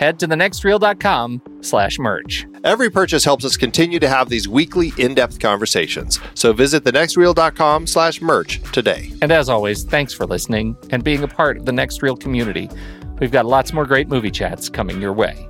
head to thenextreel.com slash merch. Every purchase helps us continue to have these weekly in-depth conversations. So visit thenextreel.com slash merch today. And as always, thanks for listening and being a part of the Next Reel community. We've got lots more great movie chats coming your way.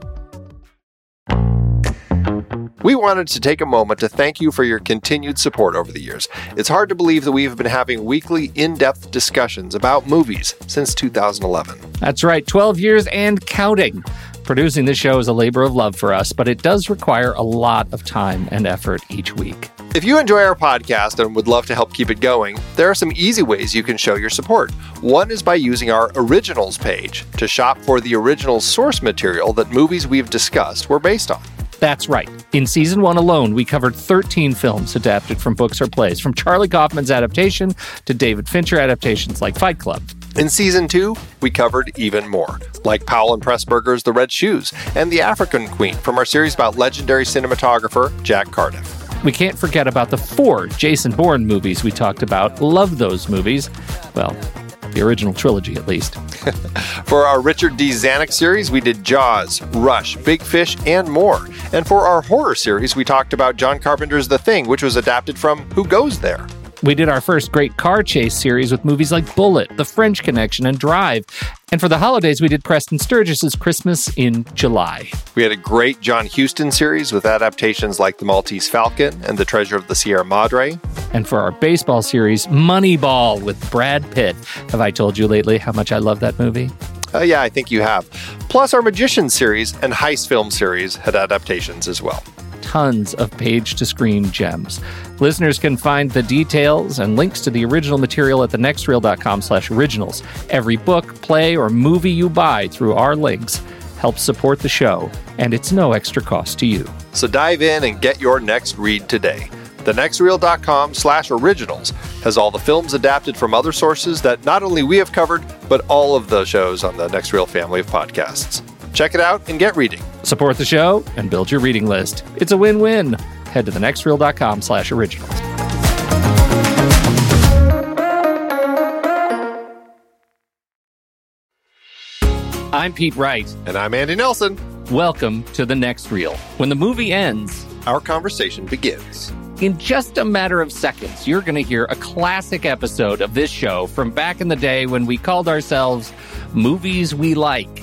We wanted to take a moment to thank you for your continued support over the years. It's hard to believe that we've been having weekly, in depth discussions about movies since 2011. That's right, 12 years and counting. Producing this show is a labor of love for us, but it does require a lot of time and effort each week. If you enjoy our podcast and would love to help keep it going, there are some easy ways you can show your support. One is by using our originals page to shop for the original source material that movies we've discussed were based on. That's right. In season one alone, we covered 13 films adapted from books or plays, from Charlie Kaufman's adaptation to David Fincher adaptations like Fight Club. In season two, we covered even more, like Powell and Pressburger's The Red Shoes and The African Queen from our series about legendary cinematographer Jack Cardiff. We can't forget about the four Jason Bourne movies we talked about. Love those movies. Well, the original trilogy at least. for our Richard D. Zanuck series, we did Jaws, Rush, Big Fish, and more. And for our horror series, we talked about John Carpenter's The Thing, which was adapted from Who Goes There? We did our first great car chase series with movies like Bullitt, The French Connection, and Drive. And for the holidays, we did Preston Sturges's Christmas in July. We had a great John Huston series with adaptations like The Maltese Falcon and The Treasure of the Sierra Madre. And for our baseball series, Moneyball with Brad Pitt. Have I told you lately how much I love that movie? Uh, yeah, I think you have. Plus, our Magician series and Heist film series had adaptations as well tons of page to screen gems. Listeners can find the details and links to the original material at thenextreel.com slash originals. Every book, play, or movie you buy through our links helps support the show, and it's no extra cost to you. So dive in and get your next read today. TheNextReel.com slash originals has all the films adapted from other sources that not only we have covered, but all of the shows on the Next Reel family of podcasts. Check it out and get reading. Support the show and build your reading list. It's a win-win. Head to thenextreel.com slash originals. I'm Pete Wright. And I'm Andy Nelson. Welcome to The Next Reel. When the movie ends, our conversation begins. In just a matter of seconds, you're going to hear a classic episode of this show from back in the day when we called ourselves Movies We Like.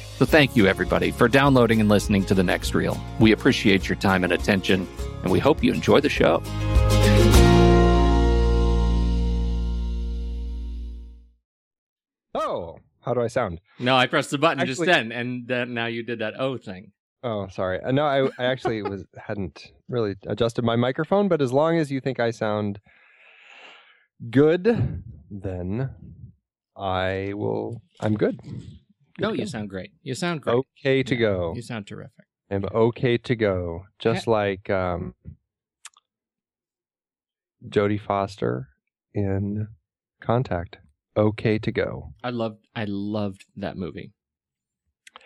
So thank you, everybody, for downloading and listening to The Next Reel. We appreciate your time and attention, and we hope you enjoy the show. Oh, how do I sound? No, I pressed the button actually, just then, and uh, now you did that O thing. Oh, sorry. Uh, no, I, I actually was hadn't really adjusted my microphone, but as long as you think I sound good, then I will. I'm good. No, you sound great. You sound great. okay to Yeah, go. You sound terrific. I'm okay to go. Just like um, Jodie Foster in Contact. Okay to go. I loved I loved that movie.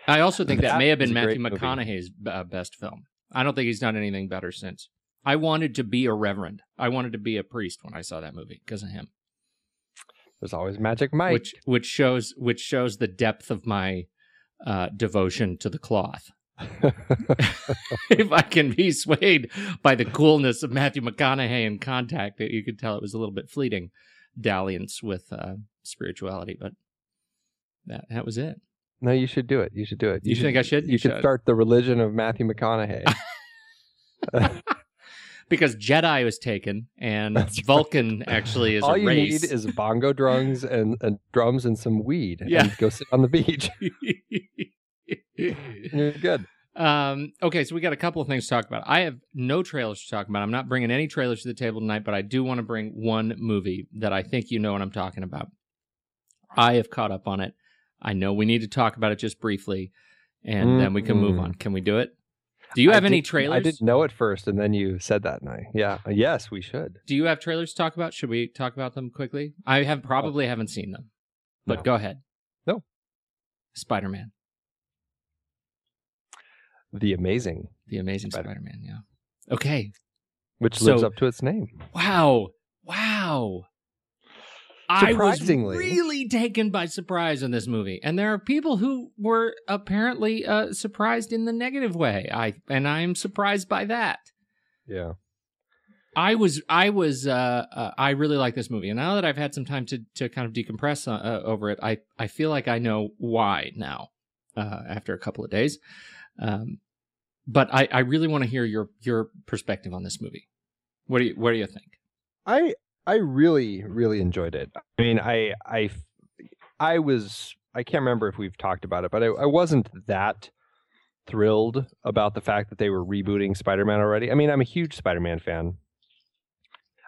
I also think that, That may have been Matthew. McConaughey's uh, best film. I don't think he's done anything better since. I wanted to be a reverend. I wanted to be a priest when I saw that movie because of him. There's always Magic Mike. which which shows which shows the depth of my uh, devotion to the cloth. if I can be swayed by the coolness of Matthew McConaughey in Contact, you could tell it was a little bit fleeting dalliance with uh, spirituality, but that that was it. no, you should do it. You should do it. You think I should? You, You should should. start the religion of Matthew McConaughey. Because Jedi was taken, and That's right. Vulcan actually is All a you race. need is bongo drums and, and drums and some weed. Yeah. And go sit on the beach. You're good. Um, okay, so we got a couple of things to talk about. I have no trailers to talk about. I'm not bringing any trailers to the table tonight, but I do want to bring one movie that I think you know what I'm talking about. I have caught up on it. I know we need to talk about it just briefly, and then we can move on. Can we do it? Do you have I any did- trailers? I didn't know it first, and then you said that, and I yeah, yes, we should. Do you have trailers to talk about? Should we talk about them quickly? I have probably oh. haven't seen them, but No. go ahead. No. Spider Man, The Amazing, the Amazing Spider- Spider Man. Yeah. Okay. which So- lives up to its name. Wow. Wow. I was really taken by surprise in this movie. And there are people who were apparently uh, surprised in the negative way. I and I am surprised by that. Yeah. I was I was uh, uh I really like this movie. And now that I've had some time to to kind of decompress uh, uh, over it, I I feel like I know why now. Uh after a couple of days. Um but I I really want to hear your your perspective on this movie. What do you what do you think? I I really really enjoyed it. I mean, I I I was I can't remember if we've talked about it, but I, I wasn't that thrilled about the fact that they were rebooting Spider-Man already. I mean, I'm a huge Spider-Man fan.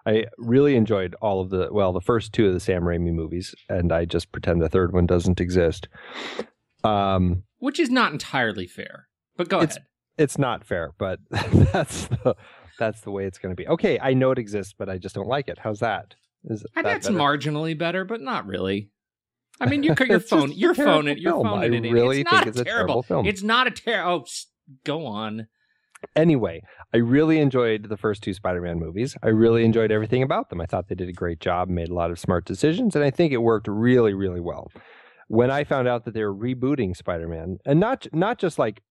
I really enjoyed all of the well, the first two of the Sam Raimi movies, and I just pretend the third one doesn't exist. Um, Which is not entirely fair. But go It's- ahead. it's not fair, but that's the that's the way it's going to be. Okay, I know it exists, but I just don't like it. How's that? Is I that that's better? marginally better, but not really. I mean, you your It's phone, your phone, your film. phone, I it, really it's not think it's a terrible. terrible film. It's not a terrible. Oh, go on. Anyway, I really enjoyed the first two Spider-Man movies. I really enjoyed everything about them. I thought they did a great job, made a lot of smart decisions, and I think it worked really, really well. When I found out that they were rebooting Spider-Man, and not not just like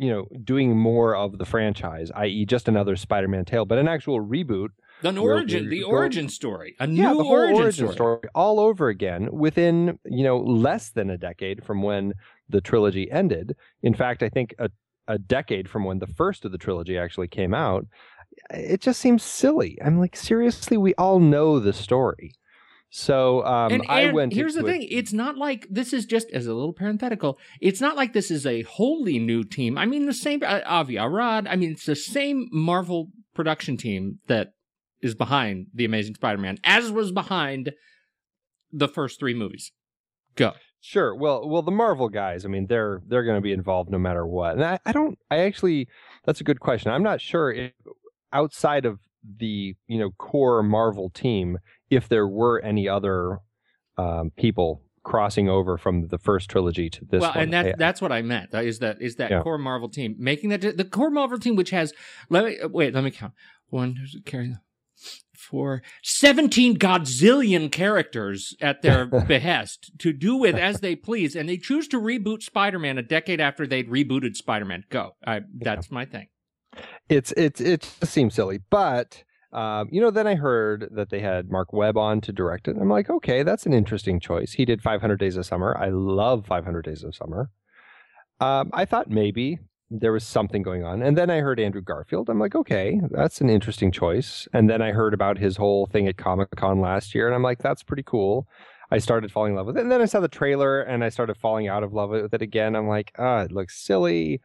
you know doing more of the franchise, i.e., just another Spider-Man tale, but an actual reboot An origin, the origin story, a yeah, new whole origin, story. all over again within you know less than a decade from when the trilogy ended. In fact, I think a a decade from when the first of the trilogy actually came out. It just seems silly. I'm like, seriously, we all know the story. So um, and, I went. here's the thing: it's not like this is just as a little parenthetical. It's not like this is a wholly new team. I mean, the same uh, Avi Arad. I mean, it's the same Marvel production team that is behind the Amazing Spider-Man, as was behind the first three movies. Go. Sure. Well, well, the Marvel guys. I mean, they're they're going to be involved no matter what. And I, I don't. I actually, that's a good question. I'm not sure if outside of the you know core Marvel team, if there were any other um, people crossing over from the first trilogy to this well, one. and that I- that's what I meant. That is that is that Yeah. core Marvel team making that the core Marvel team, which has let me wait, let me count one, two, carry four, 17 godzillion characters at their behest to do with as they please, and they choose to reboot Spider-Man a decade after they'd rebooted Spider-Man. Go, I, that's my thing. it's it's it just seems silly, but. Um, you know, then I heard that they had Mark Webb on to direct it. I'm like, okay, that's an interesting choice. He did 500 Days of Summer. I love 500 Days of Summer. Um, I thought maybe there was something going on. And then I heard Andrew Garfield. I'm like, okay, that's an interesting choice. And then I heard about his whole thing at Comic Con last year. And I'm like, that's pretty cool. I started falling in love with it. And then I saw the trailer and I started falling out of love with it again. I'm like, ah, it looks silly.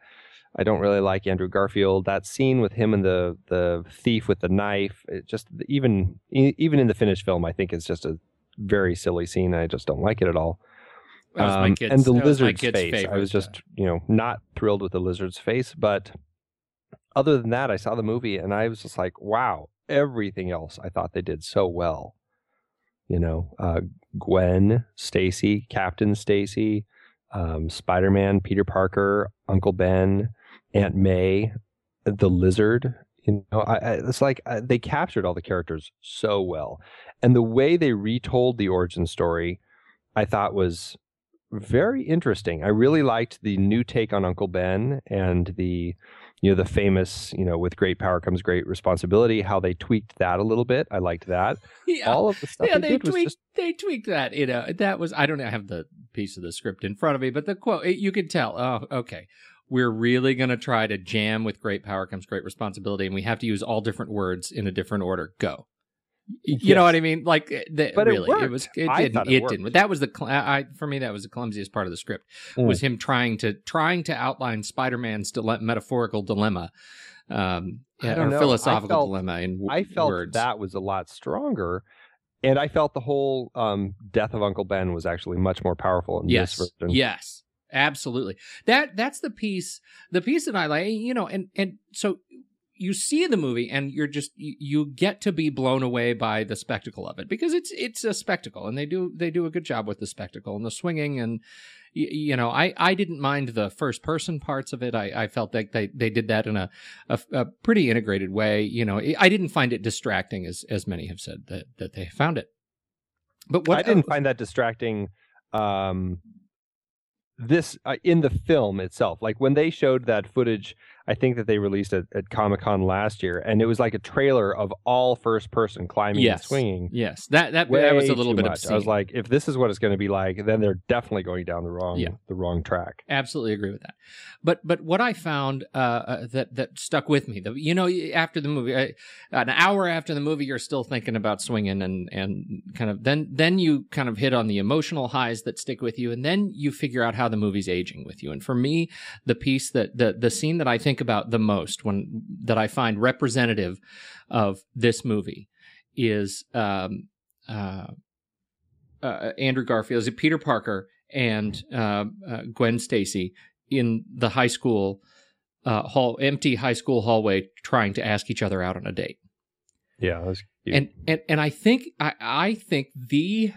I don't really like Andrew Garfield. That scene with him and the the thief with the knife, it just even even in the finished film, I think it's just a very silly scene. I just don't like it at all. That was my Um, kid's, and the that was my lizard's face. I was just, you know, not thrilled with the lizard's face. But other than that, I saw the movie and I was just like, wow, everything else I thought they did so well. You know, uh, Gwen, Stacy, Captain Stacy, um, Spider Man, Peter Parker, Uncle Ben, Aunt May, the lizard. You know, I, I, it's like uh, they captured all the characters so well, and the way they retold the origin story, I thought was very interesting. I really liked the new take on Uncle Ben and the, you know, the famous, you know, with great power comes great responsibility. How they tweaked that a little bit. I liked that. Yeah. All of the stuff yeah, they, they tweaked. just They tweaked that. You know, that was. I don't have the piece of the script in front of me, but the quote it, you could tell. Oh, okay. We're really going to try to jam with great power comes great responsibility, and we have to use all different words in a different order. Go. You know what I mean? Like, uh, the, But it really, worked. was. It I didn't. It, it didn't. That was the. cl- I for me that was the clumsiest part of the script Mm. was him trying to trying to outline Spider-Man's dile- metaphorical dilemma, um, or don't know. I philosophical felt- dilemma in w- I felt words. that was a lot stronger. And I felt the whole um, death of Uncle Ben was actually much more powerful in yes this version. yes absolutely. That that's the piece the piece that i like you know and and so you see the movie and you're just you, get to be blown away by the spectacle of it because it's it's a spectacle and they do they do a good job with the spectacle and the swinging and you know i i didn't mind the first person parts of it. I i felt like they they did that in a a, a pretty integrated way you know. I didn't find it distracting as as many have said that that they found it. But what I didn't find that distracting. Um, this uh, in the film itself, like when they showed that footage, I think that they released it at Comic Con last year, and it was like a trailer of all first person climbing Yes. and swinging. yes that that, that was a little bit much. obscene. I was like, if this is what it's going to be like, then they're definitely going down the wrong Yeah. the wrong track. absolutely agree with that. But but what I found uh, uh, that that stuck with me, the, you know, after the movie, uh, an hour after the movie, you're still thinking about swinging and and kind of then then you kind of hit on the emotional highs that stick with you, and then you figure out how the movie's aging with you. And for me, the piece that the the scene that I think about the most when that I find representative of this movie is um uh, uh Andrew Garfield, is it Peter Parker and uh, uh, Gwen Stacy in the high school uh, hall, empty high school hallway, trying to ask each other out on a date. Yeah. And and and I think I I think the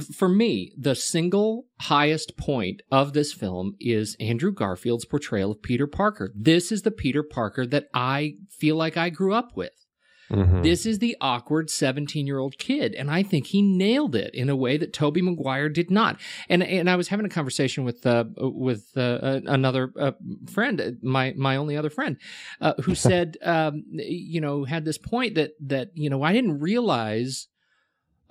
for me the single highest point of this film is Andrew Garfield's portrayal of Peter Parker. This is the Peter Parker that I feel like I grew up with. Mhm. This is the awkward 17 year old kid. And I think he nailed it in a way that Tobey Maguire did not. And, and I was having a conversation with, uh, with, uh, another, uh, friend, uh, my, my only other friend, uh, who said, um, you know, had this point that, that, you know, I didn't realize,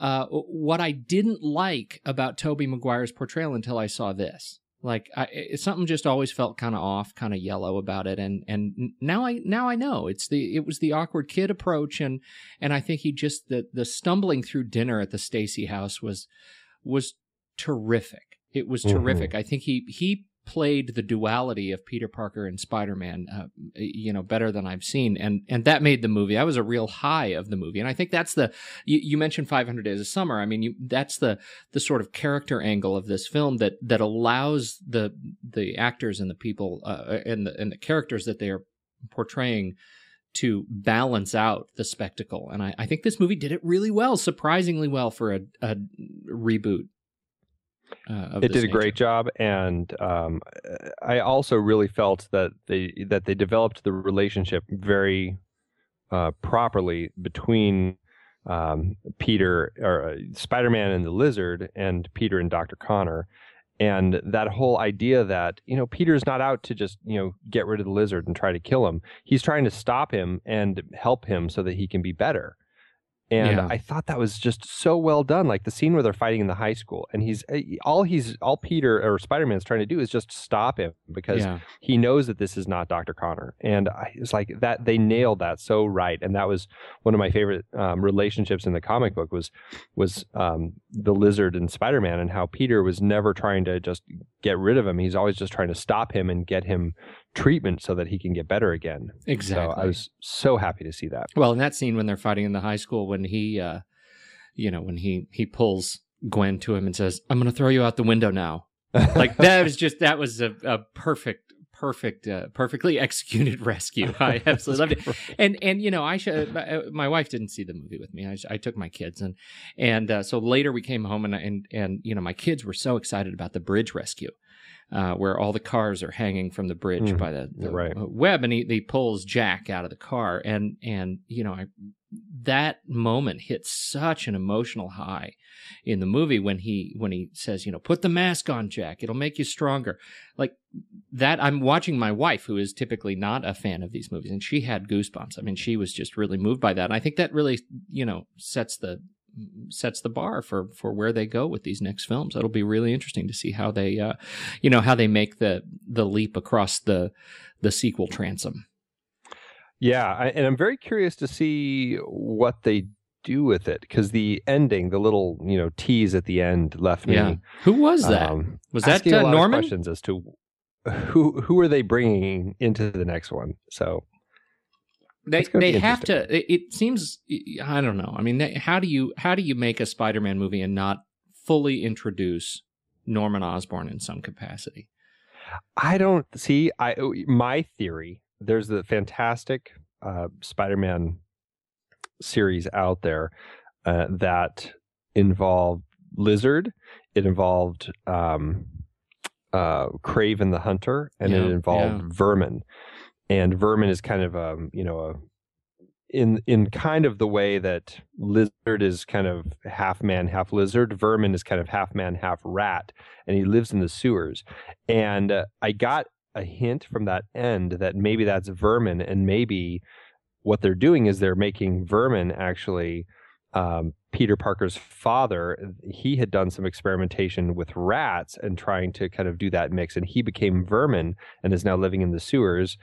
uh, what I didn't like about Tobey Maguire's portrayal until I saw this. Like I, it, something just always felt kind of off, kind of yellow about it, and and now I now I know it's the it was the awkward kid approach, and and I think he just the the stumbling through dinner at the Stacy house was was terrific. It was Mhm. terrific. I think he he played the duality of Peter Parker and Spider Man, uh, you know, better than I've seen, and and that made the movie. I was a real high of the movie, and I think that's the you, you mentioned 500 Days of Summer. I mean, you, that's the the sort of character angle of this film that that allows the the actors and the people uh, and the and the characters that they are portraying to balance out the spectacle. And I, I think this movie did it really well, surprisingly well for a, a reboot. Uh, it did a nature. great job and um, i also really felt that they that they developed the relationship very uh, properly between um, peter or uh, spider-man and the lizard and peter and dr connor and that whole idea that you know peter's not out to just you know get rid of the lizard and try to kill him he's trying to stop him and help him so that he can be better and Yeah. I thought that was just so well done. Like the scene where they're fighting in the high school, and he's eh, all he's all Peter or Spider Man's trying to do is just stop him because Yeah. he knows that this is not Doctor Connor. And I, it's like that they nailed that so right. And that was one of my favorite um, relationships in the comic book was was um, the Lizard and Spider Man, and how Peter was never trying to just get rid of him. He's always just trying to stop him and get him treatment so that he can get better again. Exactly. So I was so happy to see that. Well, in that scene when they're fighting in the high school, when he uh, you know, when he he pulls Gwen to him and says, "I'm going to throw you out the window now." like that was just that was a, a perfect perfect uh, perfectly executed rescue. I absolutely loved it. and and you know i should uh, my wife didn't see the movie with me. I, I took my kids and and uh, so later we came home and and and you know my kids were so excited about the bridge rescue uh, where all the cars are hanging from the bridge Mm, by the, the right. web, and he, he pulls Jack out of the car, and and you know I, that moment hits such an emotional high in the movie when he when he says you know put the mask on Jack. It'll make you stronger. Like that I'm watching my wife who is typically not a fan of these movies and she had goosebumps. I mean she was just really moved by that and I think that really you know sets the sets the bar for for where they go with these next films. It'll be really interesting to see how they uh you know how they make the the leap across the the sequel transom Yeah, I, and I'm very curious to see what they do with it because the ending, the little you know tease at the end, left me. Yeah. who was that um, was that uh, Norman questions as to who who are they bringing into the next one. So they they have to it, it seems i don't know i mean they, how do you how do you make a spider-man movie and not fully introduce norman osborn in some capacity I don't see. I my theory. There's the fantastic uh, Spider-Man series out there uh, that involved Lizard. It involved um, uh, Kraven the Hunter, and Yeah, it involved yeah. Vermin. And Vermin is kind of um, you know a in in kind of the way that lizard is kind of half man half lizard vermin is kind of half man half rat and he lives in the sewers and uh, i got a hint from that end that maybe that's vermin and maybe what they're doing is they're making vermin actually um, peter parker's father he had done some experimentation with rats and trying to kind of do that mix and he became vermin and is now living in the sewers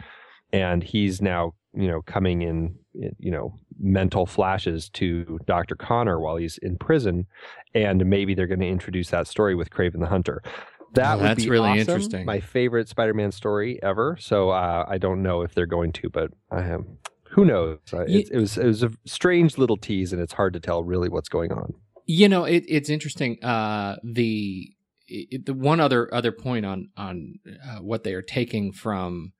and he's now you know coming in you know mental flashes to Dr. Connor while he's in prison and maybe they're going to introduce that story with Kraven the Hunter. That Oh, would that's be really awesome. interesting. My favorite Spider-Man story ever. So uh, I don't know if they're going to, but I am. Who knows? Uh, Ye- It, it was it was a strange little tease, and it's hard to tell really what's going on. You know, it, it's interesting. Uh, the it, the one other other point on on uh, what they are taking from.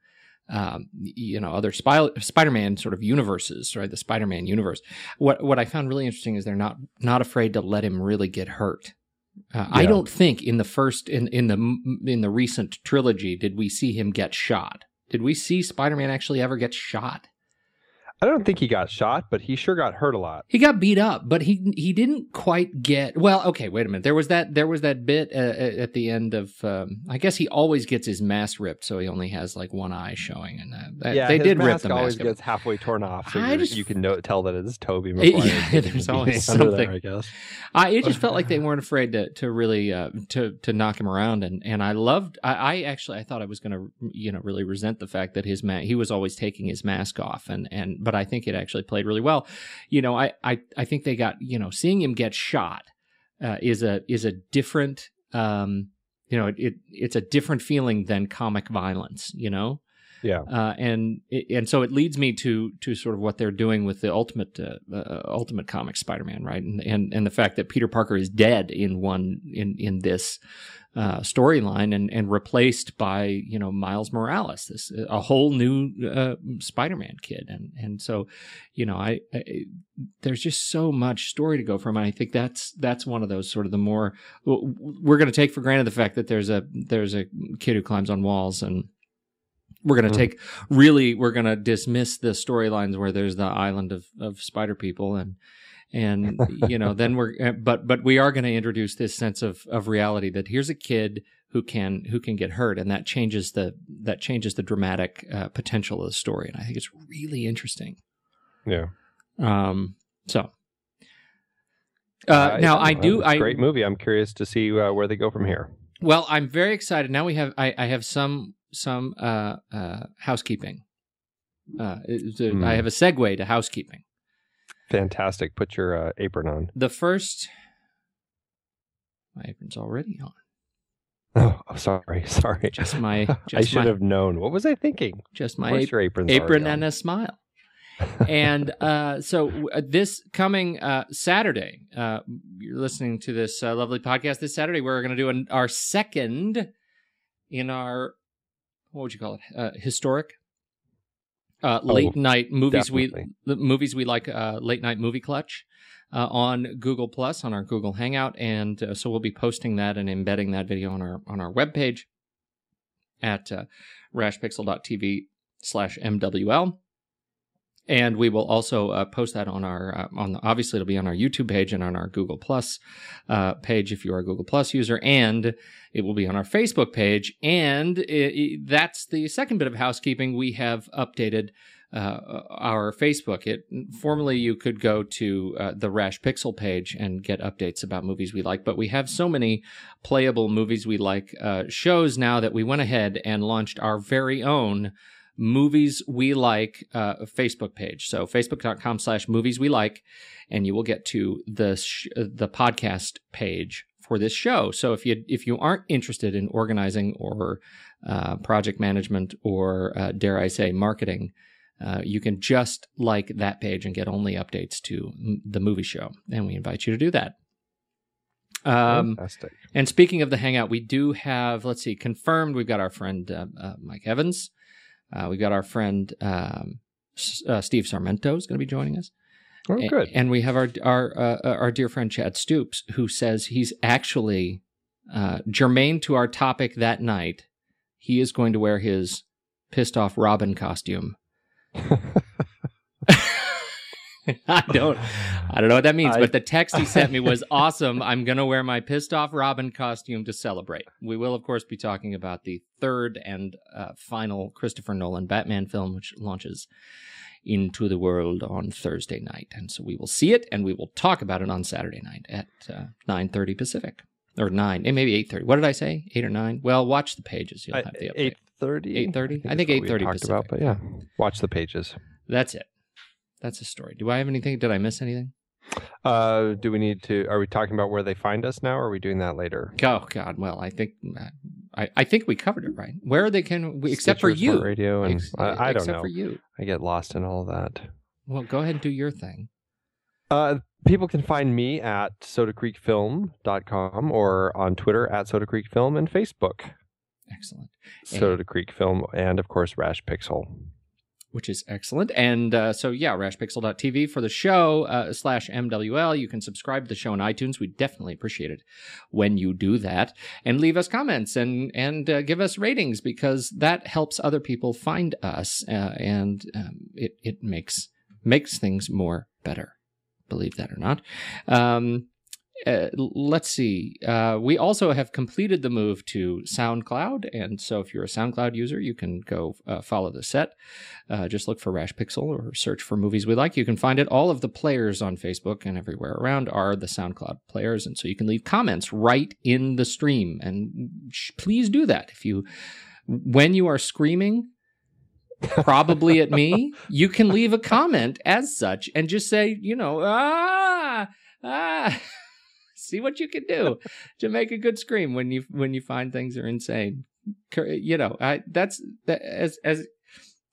Um, you know, other Spy- Spider-Man sort of universes, right? The Spider-Man universe. What what I found really interesting is they're not not afraid to let him really get hurt. Uh, I don't think in the first in in the in the recent trilogy did we see him get shot. Did we see Spider-Man actually ever get shot? I don't think he got shot, but he sure got hurt a lot. He got beat up, but he he didn't quite get well. Okay, wait a minute. There was that there was that bit uh, at the end of. Um, I guess he always gets his mask ripped, so he only has like one eye showing, and uh, that, yeah, they his did rip mask the always mask. gets halfway torn off, so I just- you can know, tell that it's Toby Yeah, there's always under there, something. I guess. I it just felt like they weren't afraid to to really uh, to to knock him around, and and I loved. I, I actually I thought I was going to you know really resent the fact that his ma- he was always taking his mask off, and and but I think it actually played really well. You know, I I I think they got you know seeing him get shot uh, is a is a different um you know it, it it's a different feeling than comic violence. You know. Yeah. Uh, and and so it leads me to to sort of what they're doing with the ultimate uh, uh, ultimate comic Spider-Man, right? And, and and the fact that Peter Parker is dead in one in in this uh, storyline and and replaced by you know Miles Morales, this a whole new uh, Spider-Man kid, and and so you know I, I there's just so much story to go from. And I think that's that's one of those sort of the more we're going to take for granted the fact that there's a there's a kid who climbs on walls and we're going to Mhm. take really we're going to dismiss the storylines where there's the island of, of spider people and and you know then we're uh, but but we are going to introduce this sense of of reality that here's a kid who can who can get hurt and that changes the that changes the dramatic uh, potential of the story and i think it's really interesting Yeah. um so uh, now I well, do. I great movie. I'm curious to see uh, where they go from here. Well, I'm very excited. Now we have I, I have some some uh, uh, housekeeping. Uh, it's a- Hmm. I have a segue to housekeeping. Fantastic. Put your uh, apron on. The first, my apron's already on. Oh, oh, sorry, sorry. Just my I should my have known. What was I thinking? just my ap- your apron's apron and on. a smile. and uh, so uh, this coming uh, Saturday, uh, you're listening to this uh, lovely podcast. This Saturday, we're going to do an, our second in our what would you call it? Uh, historic uh, late night movies. definitely. We the movies we like. Uh, late night movie clutch. Uh, on Google Plus on our Google Hangout, and uh, so we'll be posting that and embedding that video on our on our webpage at uh, rashpixel.tv slash MWL. And we will also uh, post that on our uh, on the, obviously it'll be on our YouTube page and on our Google Plus uh, page if you are a Google Plus user, and it will be on our Facebook page. And i i that's the second bit of housekeeping. We have updated uh, our Facebook. It formerly you could go to uh, the Rash Pixel page and get updates about movies we like, but we have so many playable movies we like uh, shows now that we went ahead and launched our very own movies we like uh, Facebook page. So facebook.com slash movies we like, and you will get to the sh- the podcast page for this show. So if you if you aren't interested in organizing or uh, project management or uh, dare I say marketing, uh, you can just like that page and get only updates to m- the movie show, and we invite you to do that. Um, Fantastic. and speaking of the Hangout, we do have, let's see, confirmed. We've got our friend uh, uh, Mike Evans. Uh, we've got our friend um, S- uh, Steve Sarmento is going to be joining us. Oh, A- good. And we have our our uh, our dear friend Chad Stoops, who says he's actually uh, germane to our topic that night. He is going to wear his pissed off Robin costume. I don't I don't know what that means, I- but the text he sent me was awesome. I'm going to wear my pissed off Robin costume to celebrate. We will, of course, be talking about the third and uh, final Christopher Nolan Batman film, which launches into the world on Thursday night. And so we will see it and we will talk about it on Saturday night at uh, 9.30 Pacific. Or 9, eh, maybe 8.30. What did I say? 8 or 9? Well, watch the pages. You'll have the update. Eight thirty. 8:30? I think what we 8:30 talked about, Pacific. but yeah, watch the pages. That's it. That's a story. Do I have anything? Did I miss anything? Uh, do we need to? Are we talking about where they find us now? or Are we doing that later? Oh God! Well, I think I, I think we covered it right. Where they can, we, except for you, Smart Radio, and Ex- I, I don't know. for you. I get lost in all of that. Well, go ahead and do your thing. Uh, people can find me at sodacreekfilm.com or on Twitter at Soda Creek Film and Facebook Excellent. Soda Creek Film and of course Rash Pixel. Which is excellent. And uh, so, yeah, rashpixel.tv for the show uh, slash MWL. You can subscribe to the show on iTunes. We definitely appreciate it when you do that. And leave us comments and, and uh, give us ratings because that helps other people find us uh, and um, it, it makes, makes things more better. Believe that or not. Um, uh, let's see. Uh, we also have completed the move to SoundCloud, and so if you're a SoundCloud user, you can go uh, follow the set. Uh, just look for Rash Pixel or search for movies we like. You can find it. All of the players on Facebook and everywhere around are the SoundCloud players, and so you can leave comments right in the stream. And sh- please do that if you, when you are screaming. Probably at me, you can leave a comment as such and just say, you know, ah, ah, see what you can do to make a good scream when you when you find things are insane. You know, I that's that, as as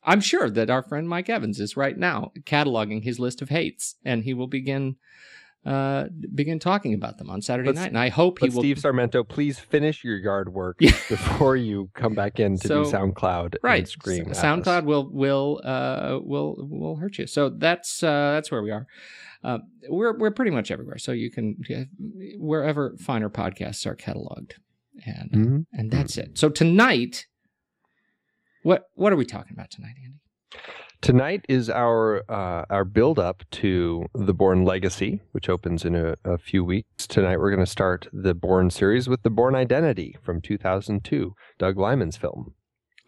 I'm sure that our friend Mike Evans is right now cataloging his list of hates, and he will begin uh begin talking about them on Saturday But- night. And I hope he will. Steve Sarmento, please finish your yard work before you come back in to do SoundCloud right, and scream. S- at us. SoundCloud will will uh will will hurt you. So that's uh that's where we are. Uh, we're we're pretty much everywhere. So you can wherever finer podcasts are cataloged, and Mhm. and that's it. So tonight, what what are we talking about tonight, Andy? Tonight is our uh, our build up to the Bourne Legacy, which opens in a, a few weeks. Tonight we're going to start the Bourne series with the Bourne Identity from 2002, Doug Liman's film.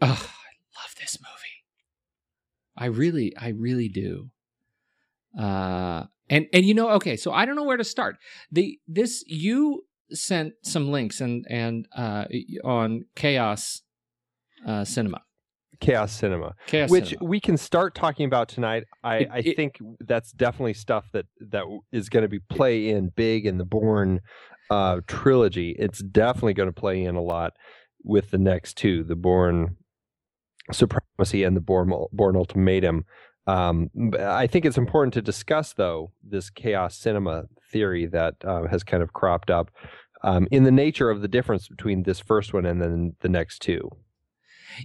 Oh, I love this movie. I really, I really do. Uh, and and you know, okay, so I don't know where to start. The this you sent some links and and uh on Chaos uh Cinema. Chaos Cinema, Chaos which Cinema. we can start talking about tonight. I, It- I it- think that's definitely stuff that that is going to be play in big in the Bourne uh, trilogy. It's definitely going to play in a lot with the next two, the Bourne Supremacy and the Bourne Bourne Ultimatum. Um, I think it's important to discuss, though, this chaos cinema theory that uh, has kind of cropped up um, in the nature of the difference between this first one and then the next two.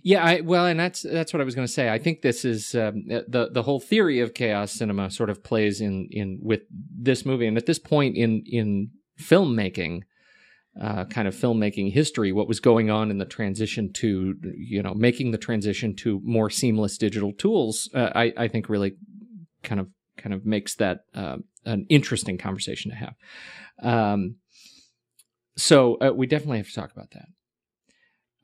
Yeah, I, well, and that's that's what I was going to say. I think this is um, the the whole theory of chaos cinema sort of plays in in with this movie, and at this point in in filmmaking, uh, kind of filmmaking history, what was going on in the transition to you know making the transition to more seamless digital tools, uh, I I think really kind of kind of makes that uh, an interesting conversation to have. Um, so uh, we definitely have to talk about that.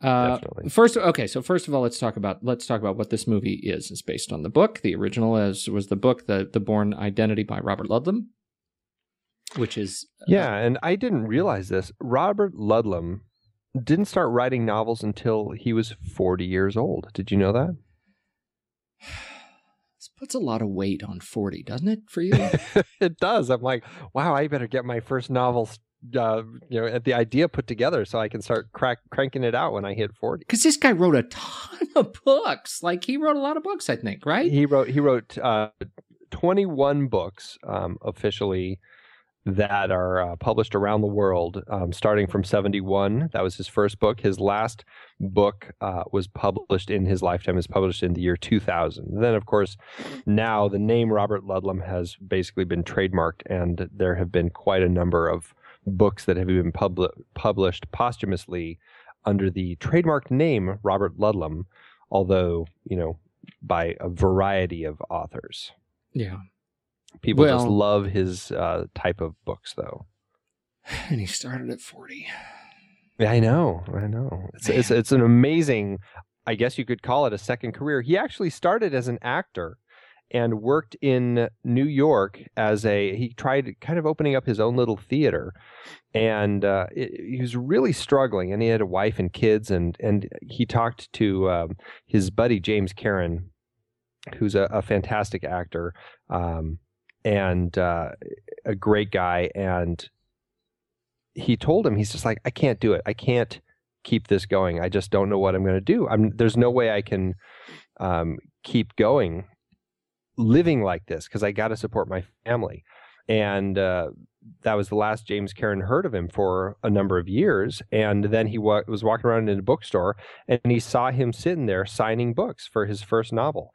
Uh, first, okay. So first of all, let's talk about let's talk about what this movie is. It's based on the book. The original as was the book, the the Bourne Identity by Robert Ludlum, which is uh, yeah. And I didn't realize this. Robert Ludlum didn't start writing novels until he was forty years old. Did you know that? This puts a lot of weight on forty, doesn't it, for you? it does. I'm like, wow, I better get my first novel uh, you know, the idea put together so I can start crack, cranking it out when I hit 40. Because this guy wrote a ton of books. Like he wrote a lot of books, I think, right? He wrote, he wrote uh, 21 books um, officially that are uh, published around the world, um, starting from 71. That was his first book. His last book uh, was published in his lifetime, is published in the year 2000. And then, of course, now the name Robert Ludlum has basically been trademarked, and there have been quite a number of books that have been pub- published posthumously under the trademarked name Robert Ludlum, although, you know, by a variety of authors. Yeah. People well, just love his uh, type of books, though. And he started at 40. Yeah, I know. I know. It's, it's, it's an amazing, I guess you could call it a second career. He actually started as an actor and worked in New York as a he tried kind of opening up his own little theater and uh, it, he was really struggling and he had a wife and kids and and he talked to um, his buddy James Karen who's a, a fantastic actor um, and uh, a great guy and he told him he's just like I can't do it I can't keep this going I just don't know what I'm going to do I'm there's no way I can um, keep going living like this because I got to support my family. And uh, that was the last James Karen heard of him for a number of years. And then he wa- was walking around in a bookstore and he saw him sitting there signing books for his first novel.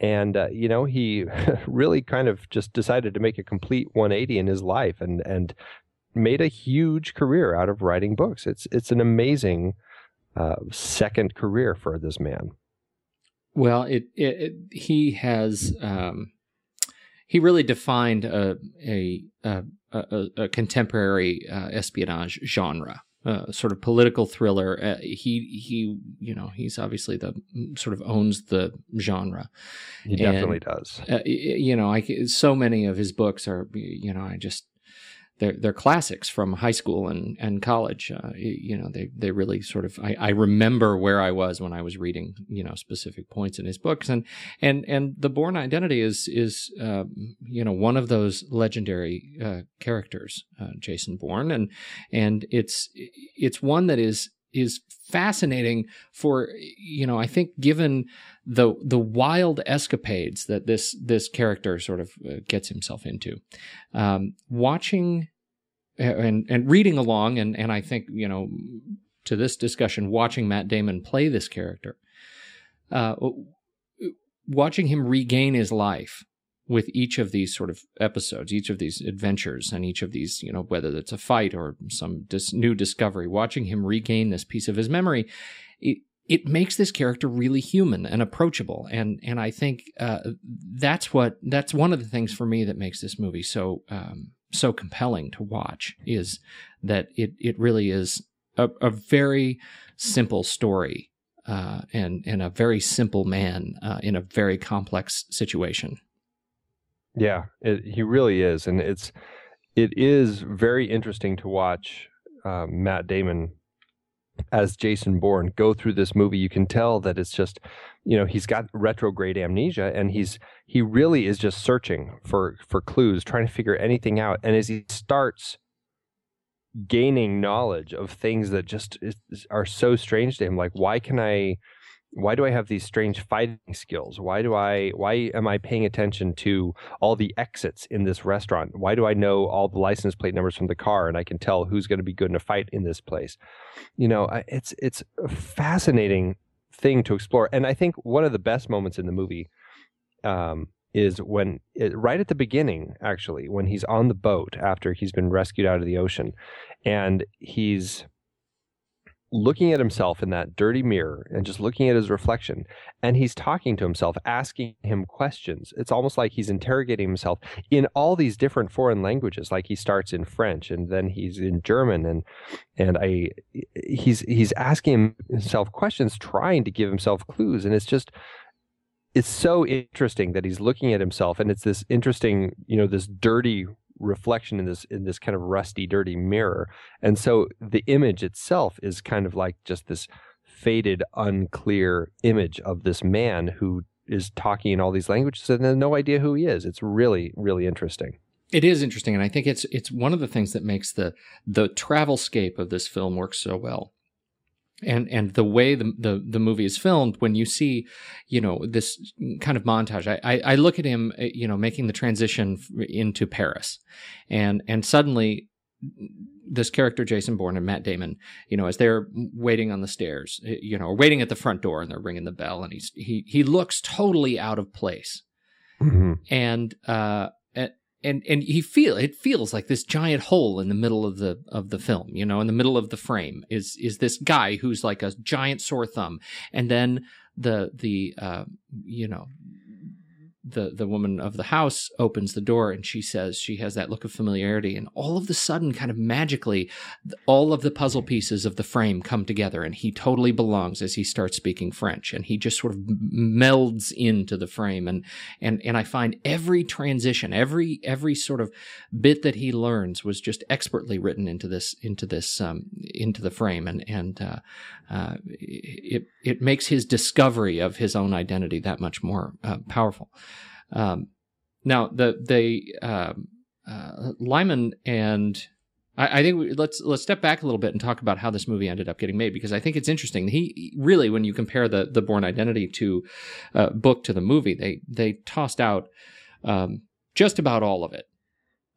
And, uh, you know, he really kind of just decided to make a complete 180 in his life and, and made a huge career out of writing books. It's, it's an amazing uh, second career for this man. Well, it, it, it he has um, he really defined a a a, a, a contemporary uh, espionage genre. Uh, sort of political thriller. Uh, he he, you know, he's obviously the sort of owns the genre. He definitely and, does. Uh, you know, I so many of his books are, you know, I just they're they're classics from high school and and college. Uh, you know, they they really sort of. I, I remember where I was when I was reading you know specific points in his books, and and and the Bourne Identity is is uh, you know one of those legendary uh, characters, uh, Jason Bourne, and and it's it's one that is is fascinating for you know I think given the the wild escapades that this this character sort of uh, gets himself into um, watching and and reading along and and I think you know to this discussion watching Matt Damon play this character uh, watching him regain his life with each of these sort of episodes, each of these adventures, and each of these, you know, whether it's a fight or some dis- new discovery, watching him regain this piece of his memory, it, it makes this character really human and approachable, and and I think uh, that's what that's one of the things for me that makes this movie so um, so compelling to watch is that it it really is a, a very simple story uh, and and a very simple man uh, in a very complex situation. Yeah, it, he really is, and it's it is very interesting to watch uh, Matt Damon as Jason Bourne go through this movie. You can tell that it's just, you know, he's got retrograde amnesia, and he's he really is just searching for for clues, trying to figure anything out. And as he starts gaining knowledge of things that just is, are so strange to him, like why can I why do I have these strange fighting skills? Why do I why am I paying attention to all the exits in this restaurant? Why do I know all the license plate numbers from the car and I can tell who's going to be good in a fight in this place? You know, it's it's a fascinating thing to explore. And I think one of the best moments in the movie um, is when it, right at the beginning, actually, when he's on the boat after he's been rescued out of the ocean, and he's looking at himself in that dirty mirror and just looking at his reflection and he's talking to himself asking him questions. It's almost like he's interrogating himself in all these different foreign languages. Like he starts in french and then he's in german and and i he's he's asking himself questions trying to give himself clues and it's just it's so interesting that he's looking at himself and it's this interesting you know this dirty reflection in this in this kind of rusty dirty mirror. And so the image itself is kind of like just this faded unclear image of this man who is talking in all these languages and has no idea who he is. It's really really interesting. It is interesting and i think it's it's one of the things that makes the the travel scape of this film work so well and and the way the, the the movie is filmed when you see you know this kind of montage I, I, I look at him uh, you know making the transition into paris and and suddenly this character jason bourne and matt damon you know as they're waiting on the stairs uh, you know or waiting at the front door and they're ringing the bell and he's he he looks totally out of place mm-hmm. and uh and and he feel it feels like this giant hole in the middle of the of the film you know in the middle of the frame is is this guy who's like a giant sore thumb. And then the the uh you know the the woman of the house opens the door and she says she has that look of familiarity and all of the sudden kind of magically all of the puzzle pieces of the frame come together and he totally belongs as he starts speaking french and he just sort of melds into the frame and and and I find every transition every every sort of bit that he learns was just expertly written into this into this um, into the frame and and uh, uh, it it makes his discovery of his own identity that much more uh, powerful. Um, now, the the um, uh, Liman and I, I think we, let's let's step back a little bit and talk about how this movie ended up getting made because I think it's interesting. He really, when you compare the the Bourne Identity to uh, book to the movie, they they tossed out um, just about all of it.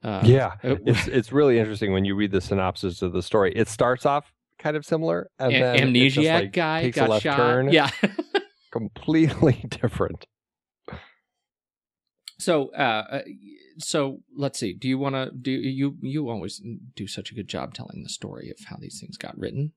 Uh, yeah, it's it's really interesting when you read the synopsis of the story. It starts off kind of similar, and A- then amnesiac like guy got shot. Turn. Yeah, completely different. So, uh, uh, so let's see. Do you want to do you? You always do such a good job telling the story of how these things got written.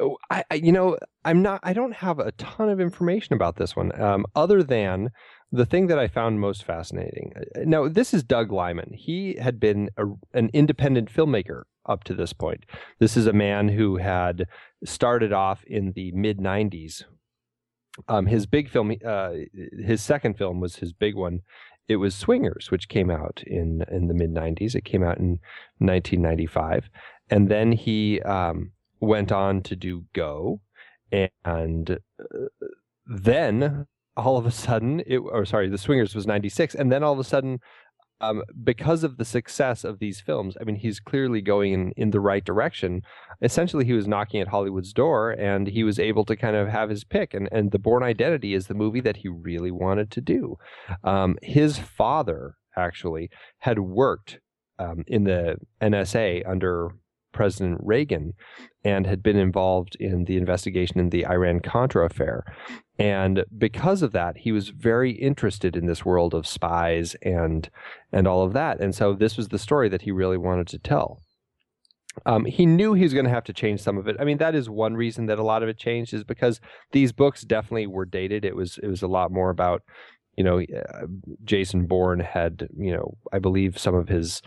Oh, I, I, you know, I'm not. I don't have a ton of information about this one, um, other than the thing that I found most fascinating. Uh, now, this is Doug Liman. He had been a, an independent filmmaker up to this point. This is a man who had started off in the mid '90s um, his big film, uh, his second film was his big one. It was Swingers, which came out in in the mid '90s. It came out in 1995, and then he um, went on to do Go, and uh, then all of a sudden, it, or sorry, the Swingers was '96, and then all of a sudden, um, because of the success of these films, I mean, he's clearly going in, in the right direction. Essentially, he was knocking at Hollywood's door and he was able to kind of have his pick. And, and The Bourne Identity is the movie that he really wanted to do. Um, his father, actually, had worked um, in the NSA under President Reagan and had been involved in the investigation in the Iran Contra affair. And because of that, he was very interested in this world of spies and and all of that. And so this was the story that he really wanted to tell. Um, he knew he was going to have to change some of it. I mean, that is one reason that a lot of it changed is because these books definitely were dated. It was it was a lot more about, you know, uh, Jason Bourne had, you know, I believe some of his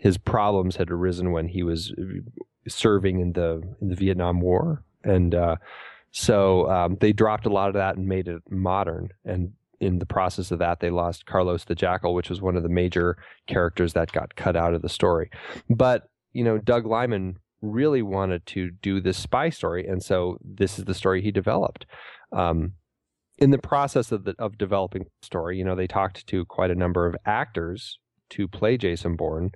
his problems had arisen when he was serving in the in the Vietnam War, and uh, so um, they dropped a lot of that and made it modern. And in the process of that, they lost Carlos the Jackal, which was one of the major characters that got cut out of the story. But you know, Doug Liman really wanted to do this spy story, and so this is the story he developed. Um, in the process of the, of developing the story, you know, they talked to quite a number of actors to play Jason Bourne.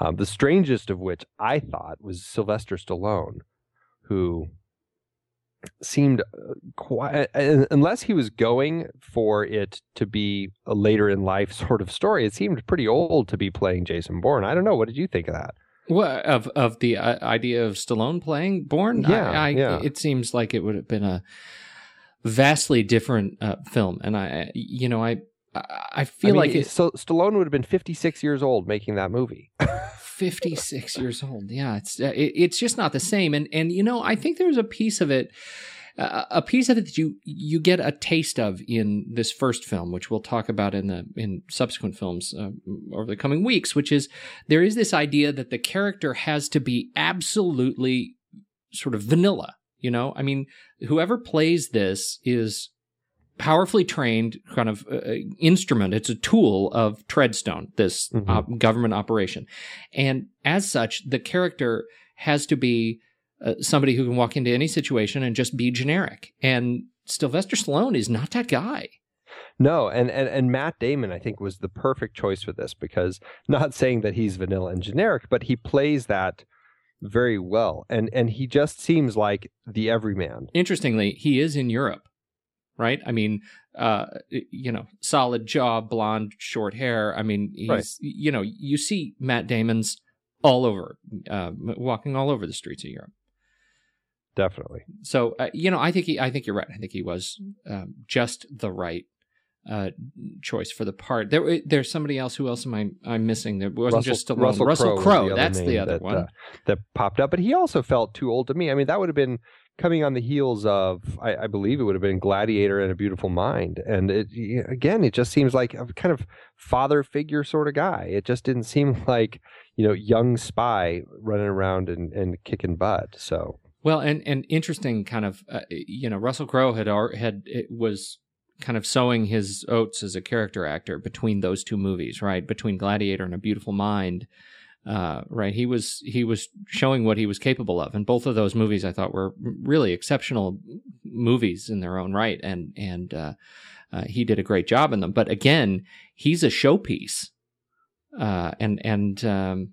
Um, the strangest of which I thought was Sylvester Stallone, who seemed uh, quite unless he was going for it to be a later in life sort of story. It seemed pretty old to be playing Jason Bourne. I don't know. What did you think of that? What of of the uh, idea of Stallone playing Bourne? Yeah, I, I, yeah. It seems like it would have been a vastly different uh, film, and I, you know, I I feel I mean, like it, so Stallone would have been 56 years old making that movie. 56 years old. Yeah, it's uh, it, it's just not the same. And and you know, I think there's a piece of it uh, a piece of it that you you get a taste of in this first film, which we'll talk about in the in subsequent films uh, over the coming weeks, which is there is this idea that the character has to be absolutely sort of vanilla. You know, I mean, whoever plays this is powerfully trained kind of uh, instrument. It's a tool of Treadstone, this Mhm. uh, government operation. And as such, the character has to be uh, somebody who can walk into any situation and just be generic. And Sylvester Stallone is not that guy. No, and, and and Matt Damon, I think, was the perfect choice for this because not saying that he's vanilla and generic, but he plays that very well, and and he just seems like the everyman. Interestingly, he is in Europe, right? I mean, uh, you know, solid jaw, blonde, short hair. I mean, he's, Right. you know, you see Matt Damon's all over, uh, walking all over the streets of Europe. Definitely. So, uh, you know, I think he, I think you're right. I think he was um, just the right uh, choice for the part. There, there's somebody else. Who else am I? I'm missing. There wasn't just Stallone. Russell, was Crowe. the That's the other that, one. uh, that popped up, but he also felt too old to me. I mean, that would have been coming on the heels of, I, I believe, it would have been Gladiator and A Beautiful Mind, and it again, it just seems like a kind of father figure sort of guy. It just didn't seem like you know young spy running around and, and kicking butt. So Well, and and interesting kind of uh, you know Russell Crowe had had was kind of sowing his oats as a character actor between those two movies, right? Between Gladiator and A Beautiful Mind, uh, right? He was he was showing what he was capable of, and both of those movies I thought were really exceptional movies in their own right, and and uh, uh, he did a great job in them. But again, he's a showpiece, uh, and and um,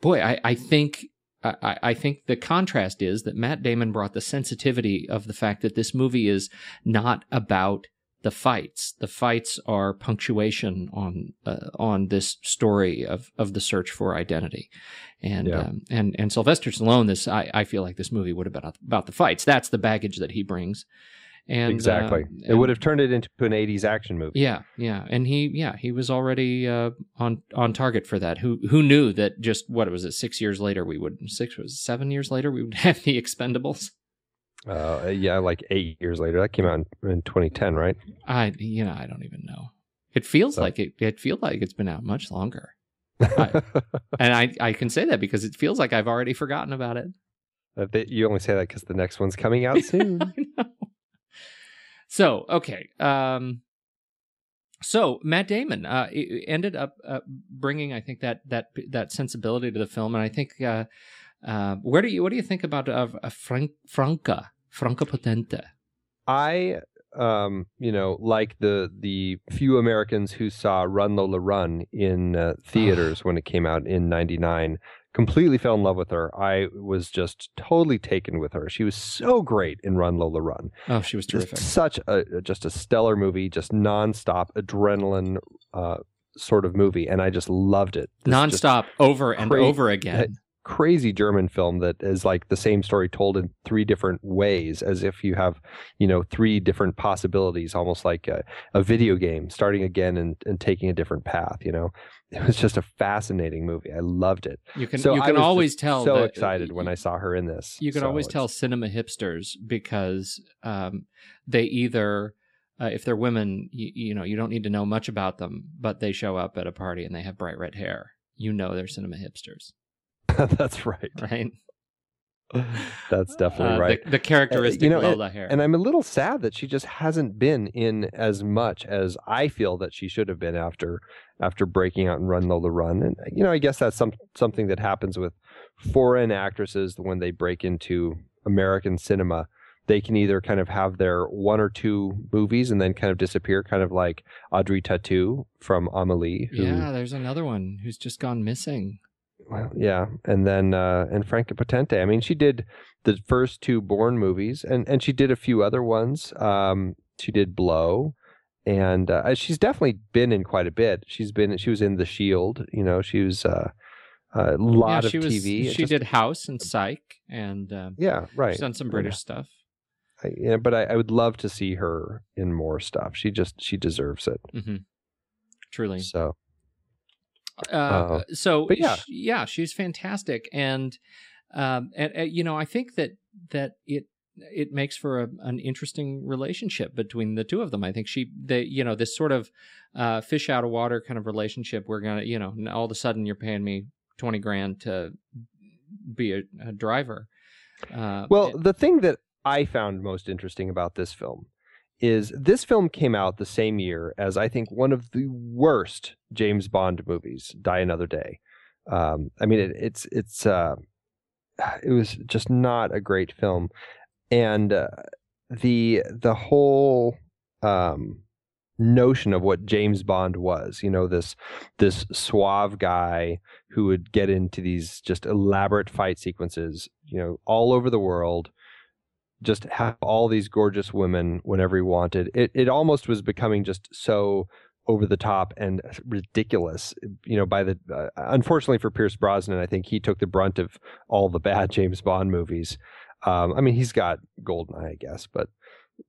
boy, I I think I, I think the contrast is that Matt Damon brought the sensitivity of the fact that this movie is not about the fights. The fights are punctuation on uh, on this story of, of the search for identity, and Yeah. um, and and Sylvester Stallone. This I, I feel like this movie would have been about the fights. That's the baggage that he brings. And exactly, uh, it would have turned it into an '80s action movie. yeah, yeah, and he, yeah, he was already uh, on on target for that. Who who knew that? Just what was it? Six years later, we would six was seven years later we would have the Expendables. Uh, yeah, like eight years later, that came out in, in 2010, right? I you know I don't even know. It feels So- like it. It feels like it's been out much longer, I- and I I can say that because it feels like I've already forgotten about it. Uh, they- you only say that because the next one's coming out soon. So okay, um, so Matt Damon uh, ended up uh, bringing, I think that that that sensibility to the film, and I think uh, uh, where do you what do you think about uh, Frank, Franka Franka Potente? I, um, you know, like the the few Americans who saw Run Lola Run in uh, theaters when it came out in '99, completely fell in love with her. I was just totally taken with her. She was so great in Run Lola Run. Oh, she was Just terrific. such a just a stellar movie, just nonstop adrenaline uh, sort of movie, and I just loved it. This Nonstop, over and cra- over again. Crazy German film that is like the same story told in three different ways, as if you have, you know, three different possibilities, almost like a, a video game, starting again and, and taking a different path. You know, it was just a fascinating movie. I loved it. You can so you I can was always tell. So that- excited when I saw her in this. You can So always tell cinema hipsters because um, they either, uh, if they're women, you, you know, you don't need to know much about them, but they show up at a party and they have bright red hair. You know they're cinema hipsters, That's right. right? That's definitely Uh, right. The, the characteristic you know, Lola hair. And I'm a little sad that she just hasn't been in as much as I feel that she should have been after after breaking out and Run Lola Run. And you know, I guess that's some something that happens with foreign actresses when they break into American cinema. They can either kind of have their one or two movies and then kind of disappear, kind of like Audrey Tautou from Amelie. Who, yeah, there's another one who's just gone missing. Well, yeah, and then uh, and Franka Potente. I mean, she did the first two Bourne movies, and and she did a few other ones. Um, she did Blow, and uh, she's definitely been in quite a bit. She's been she was in The Shield. You know, she was uh, a lot yeah, she of was, TV. She just- did House and Psych, and uh, Yeah, right. she's done some British stuff. I, yeah, but I, I would love to see her in more stuff. She just she deserves it. hmm Truly. So Uh, Uh, so yeah. sh- yeah, she's fantastic, and um, and uh, you know, I think that that it it makes for a, an interesting relationship between the two of them. I think she, they, you know, this sort of uh, fish out of water kind of relationship. We're gonna, you know, all of a sudden you're paying me twenty grand to be a, a driver. Uh, Well, and- the thing that I found most interesting about this film is this film came out the same year as I think one of the worst James Bond movies, Die Another Day. Um, I mean, it, it's it's uh, it was just not a great film, and uh, the the whole um, notion of what James Bond was, you know, this this suave guy who would get into these just elaborate fight sequences, you know, all over the world, just have all these gorgeous women whenever he wanted. It it almost was becoming just so over the top and ridiculous, you know. By the uh, unfortunately for Pierce Brosnan, I think he took the brunt of all the bad James Bond movies. Um, I mean, he's got Goldeneye, I guess, but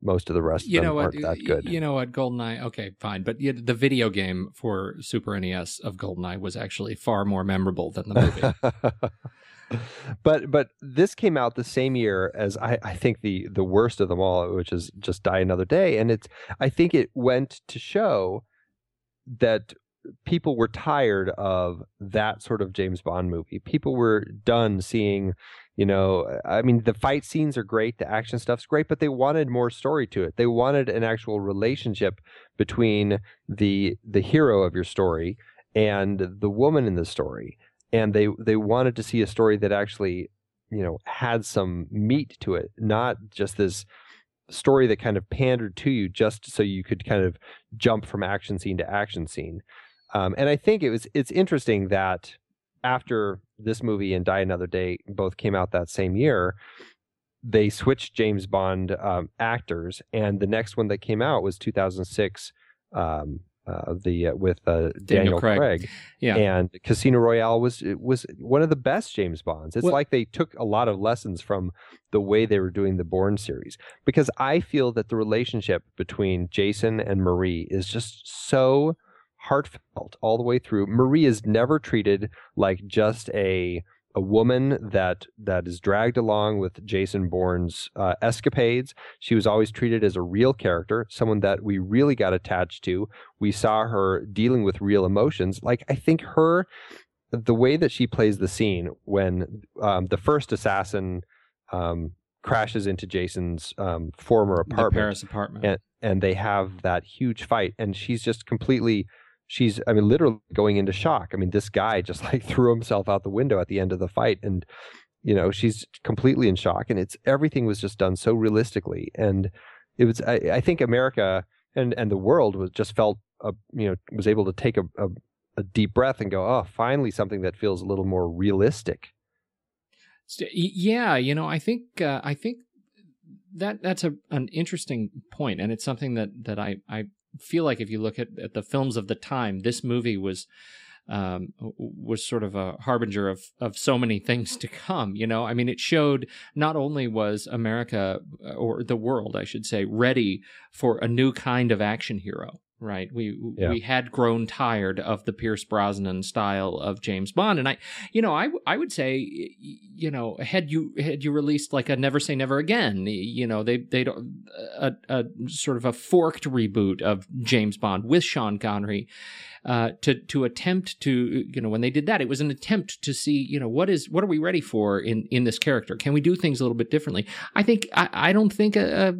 most of the rest of you them know what? aren't that good. You know what? Goldeneye. Okay, fine, but yeah, the video game for Super NES of Goldeneye was actually far more memorable than the movie. but but this came out the same year as I, I think the the worst of them all, which is just Die Another Day, and it's I think it went to show that people were tired of that sort of James Bond movie. People were done seeing, you know, I mean the fight scenes are great, the action stuff's great, but they wanted more story to it. They wanted an actual relationship between the the hero of your story and the woman in the story and they they wanted to see a story that actually you know had some meat to it not just this story that kind of pandered to you just so you could kind of jump from action scene to action scene. Um, and i think it was it's interesting that after this movie and die another day both came out that same year they switched james bond um, actors and the next one that came out was 2006 um, uh, the uh, with uh, Daniel, Craig. Craig, Yeah. and Casino Royale was it was one of the best James Bonds. It's Well- like they took a lot of lessons from the way they were doing the Bourne series because I feel that the relationship between Jason and Marie is just so heartfelt all the way through. Marie is never treated like just a a woman that that is dragged along with Jason Bourne's uh, escapades. She was always treated as a real character, someone that we really got attached to. We saw her dealing with real emotions. Like I think her, the way that she plays the scene when um, the first assassin um, crashes into Jason's um, former the apartment Paris apartment. and and they have that huge fight and she's just completely she's i mean literally going into shock. I mean this guy just like threw himself out the window at the end of the fight and you know she's completely in shock and it's everything was just done so realistically and it was i, I think america and and the world was just felt uh, you know was able to take a, a a deep breath and go oh finally something that feels a little more realistic. Yeah, you know, I think uh, I think that that's a an interesting point, and it's something that that I I feel like if you look at, at the films of the time, this movie was um, was sort of a harbinger of of so many things to come. You know, I mean, it showed not only was America uh, or the world, I should say, ready for a new kind of action hero. Right, we Yeah. we had grown tired of the Pierce Brosnan style of James Bond, and I, you know, I I would say, you know, had you had you released like a Never Say Never Again, you know, they they don't a, a sort of a forked reboot of James Bond with Sean Connery, uh, to to attempt to you know when they did that, it was an attempt to see you know what is what are we ready for in in this character? Can we do things a little bit differently? I think I, I don't think a, a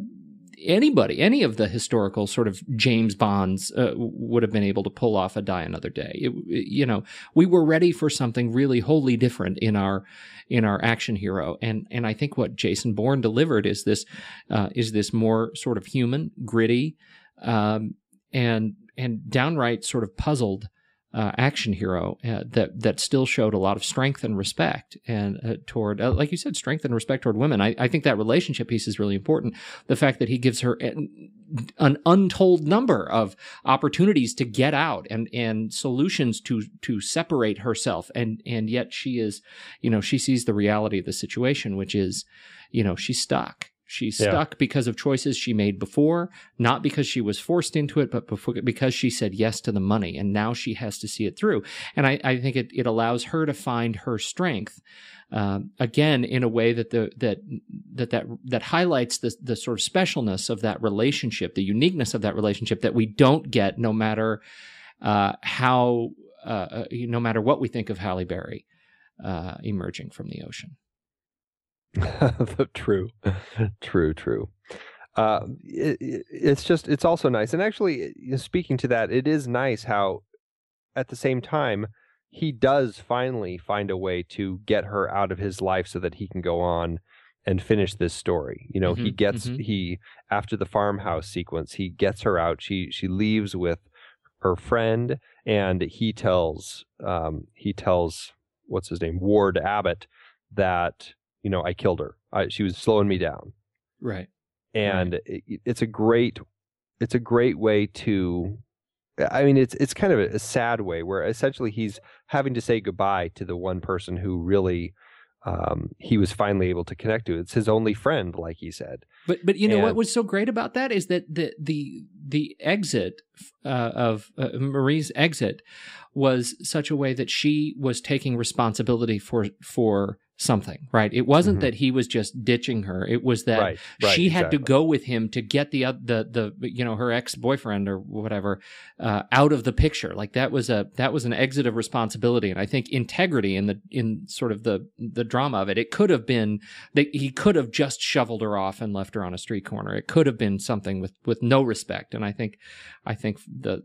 anybody, any of the historical sort of James Bonds uh, would have been able to pull off a Die Another Day. It, it- you know, we were ready for something really wholly different in our in our action hero, and and I think what Jason Bourne delivered is this uh, is this more sort of human, gritty, um, and and downright sort of puzzled. Uh, action hero uh, that that still showed a lot of strength and respect and uh, toward uh, like you said strength and respect toward women. I, I think that relationship piece is really important. The fact that he gives her an, an untold number of opportunities to get out and and solutions to to separate herself. And and yet she is you know she sees the reality of the situation which is you know she's stuck She's Yeah. stuck because of choices she made before, not because she was forced into it, but before, because she said yes to the money. And now she has to see it through. And I, I think it, it allows her to find her strength. Um, again, in a way that the that that that that highlights the the sort of specialness of that relationship, the uniqueness of that relationship that we don't get no matter uh, how uh, uh, no matter what we think of Halle Berry uh, emerging from the ocean. true, true, true. Uh, it, it- it's just it's also nice, and actually, speaking to that, it is nice how, at the same time, he does finally find a way to get her out of his life so that he can go on and finish this story. You know, he Mhm, gets mhm. he after the farmhouse sequence, he gets her out. She she leaves with her friend, and he tells um he tells what's his name Ward Abbott that you know I killed her. I, she was slowing me down, Right. and it, it's a great it's a great way to. I mean, it's it's kind of a, a sad way where essentially he's having to say goodbye to the one person who really um, he was finally able to connect to. It's his only friend, like he said. But but you know what was so great about that is that the the the exit uh, of uh, Marie's exit was such a way that she was taking responsibility for for something, right? It wasn't Mhm. that he was just ditching her. It was that right, right. she had to go with him to get the the the you know her ex boyfriend or whatever uh, out of the picture. Like that was a that was an exit of responsibility, and I think integrity in the in sort of the the drama of it. It could have been that he could have just shoveled her off and left her on a street corner. It could have been something with with no respect, and I think I think the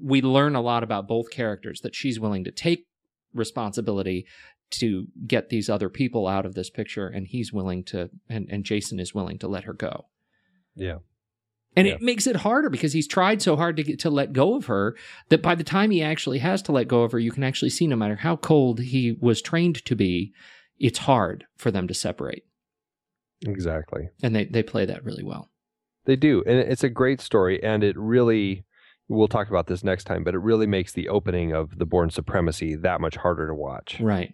we learn a lot about both characters that she's willing to take responsibility to get these other people out of this picture and he's willing to and, and jason is willing to let her go Yeah. and Yeah. it makes it harder because he's tried so hard to get to let go of her that by the time he actually has to let go of her you can actually see no matter how cold he was trained to be it's hard for them to separate exactly. and they, they play that really well They do, and it's a great story, and it really. We'll talk about this next time, but it really makes the opening of the Bourne Supremacy that much harder to watch. Right.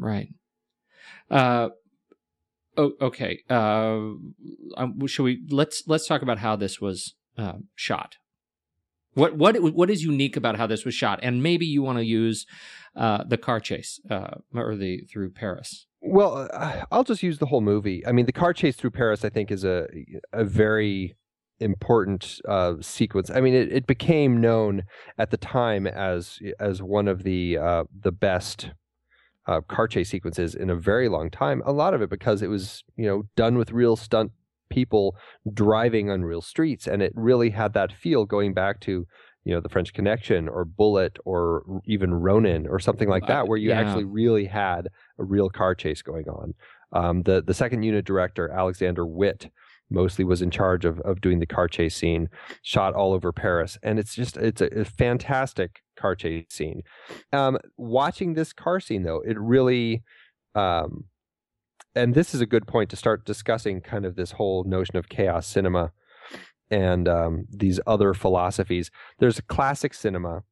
Right. Uh oh, okay. Uh um, should we let's let's talk about how this was uh, shot. What what what is unique about how this was shot? And maybe you want to use uh the car chase uh or the through Paris. Well, uh, I'll just use the whole movie. I mean, the car chase through Paris, I think, is a a very important uh, sequence. I mean, it, it became known at the time as as one of the uh, the best uh, car chase sequences in a very long time. A lot of it because it was you know done with real stunt people driving on real streets, and it really had that feel going back to you know the French Connection or Bullitt or even Ronin or something like that, where you yeah. actually really had a real car chase going on. Um, the the second unit director Alexander Witt mostly was in charge of of doing the car chase scene, shot all over Paris, and it's just it's a, a fantastic car chase scene. Um, watching this car scene though, it really. Um, and this is a good point to start discussing kind of this whole notion of chaos cinema and um, these other philosophies. There's classic cinema,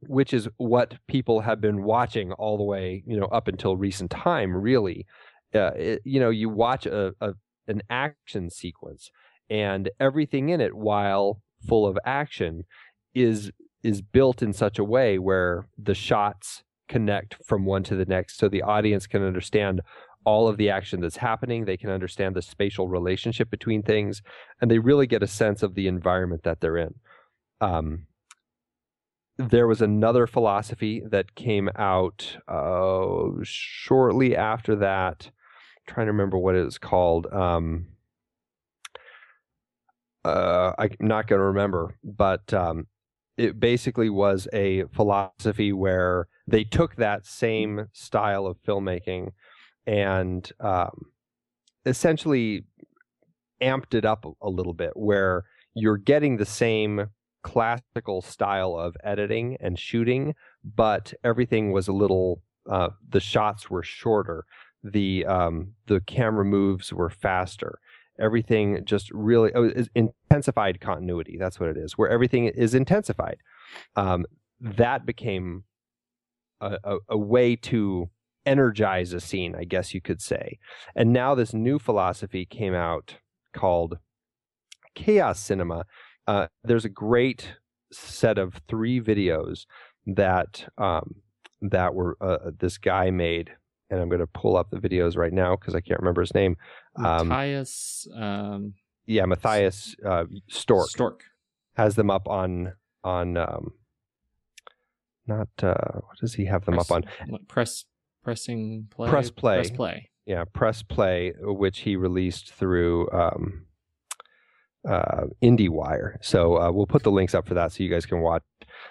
which is what people have been watching all the way, you know, up until recent time. Really, uh, it, you know, you watch a, a an action sequence, and everything in it, while full of action, is is built in such a way where the shots connect from one to the next, so the audience can understand all of the action that's happening. They can understand the spatial relationship between things, and they really get a sense of the environment that they're in. Um, there was another philosophy that came out uh, shortly after that. Trying to remember what it was called. Um, uh, I'm not going to remember, but um, it basically was a philosophy where they took that same style of filmmaking and um, essentially amped it up a little bit, where you're getting the same classical style of editing and shooting, but everything was a little. Uh, the shots were shorter. The um, the camera moves were faster. Everything just really oh, intensified continuity. That's what it is, where everything is intensified. Um, that became a, a, a way to energize a scene, I guess you could say. And now this new philosophy came out called chaos cinema. Uh, there's a great set of three videos that um, that were uh, this guy made, and I'm going to pull up the videos right now because I can't remember his name. Um, Matthias um, yeah, Matthias uh, Stork Stork. has them up on on um, not uh, what does he have them Press- up on? Press pressing play. Press play. Press play. yeah, Press Play, which he released through um, uh, IndieWire. So uh, we'll put the links up for that, so you guys can watch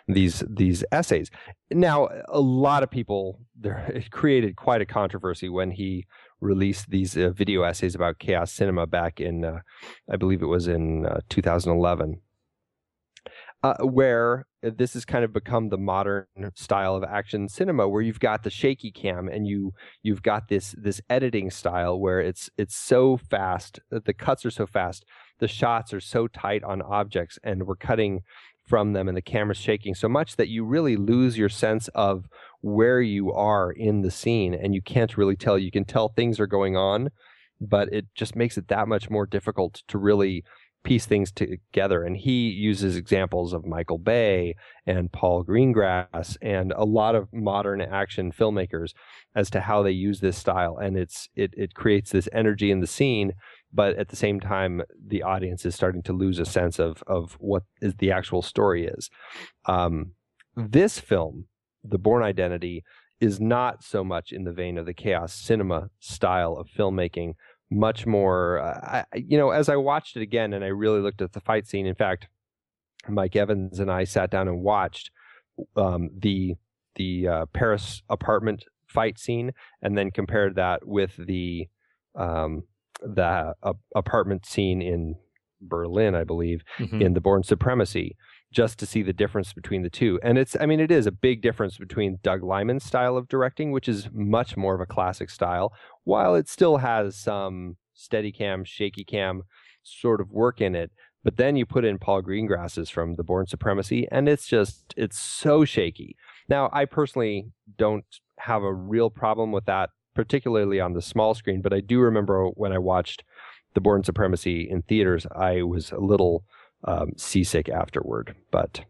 these these essays. Now, a lot of people there it created quite a controversy when he released these uh, video essays about chaos cinema back in, uh, I believe it was in uh, 2011. Uh, where this has kind of become the modern style of action cinema, where you've got the shaky cam and you you've got this this editing style where it's it's so fast, the cuts are so fast, the shots are so tight on objects, and we're cutting from them, and the camera's shaking so much that you really lose your sense of where you are in the scene, and you can't really tell. You can tell things are going on, but it just makes it that much more difficult to really piece things together. And he uses examples of Michael Bay and Paul Greengrass and a lot of modern action filmmakers as to how they use this style. And it's it it creates this energy in the scene, but at the same time, the audience is starting to lose a sense of of what is the actual story is. Um, this film, The Bourne Identity, is not so much in the vein of the chaos cinema style of filmmaking much more uh, I, you know as i watched it again and i really looked at the fight scene in fact mike evans and i sat down and watched um, the the uh, paris apartment fight scene and then compared that with the um, the uh, apartment scene in berlin i believe Mhm. in the bourne supremacy just to see the difference between the two. And it's i mean it is a big difference between doug liman's style of directing which is much more of a classic style while it still has some steady cam shaky cam sort of work in it. But then you put in paul greengrass's from the bourne supremacy and it's just it's so shaky. Now i personally don't have a real problem with that particularly on the small screen but i do remember when i watched the bourne supremacy in theaters i was a little um, seasick afterward but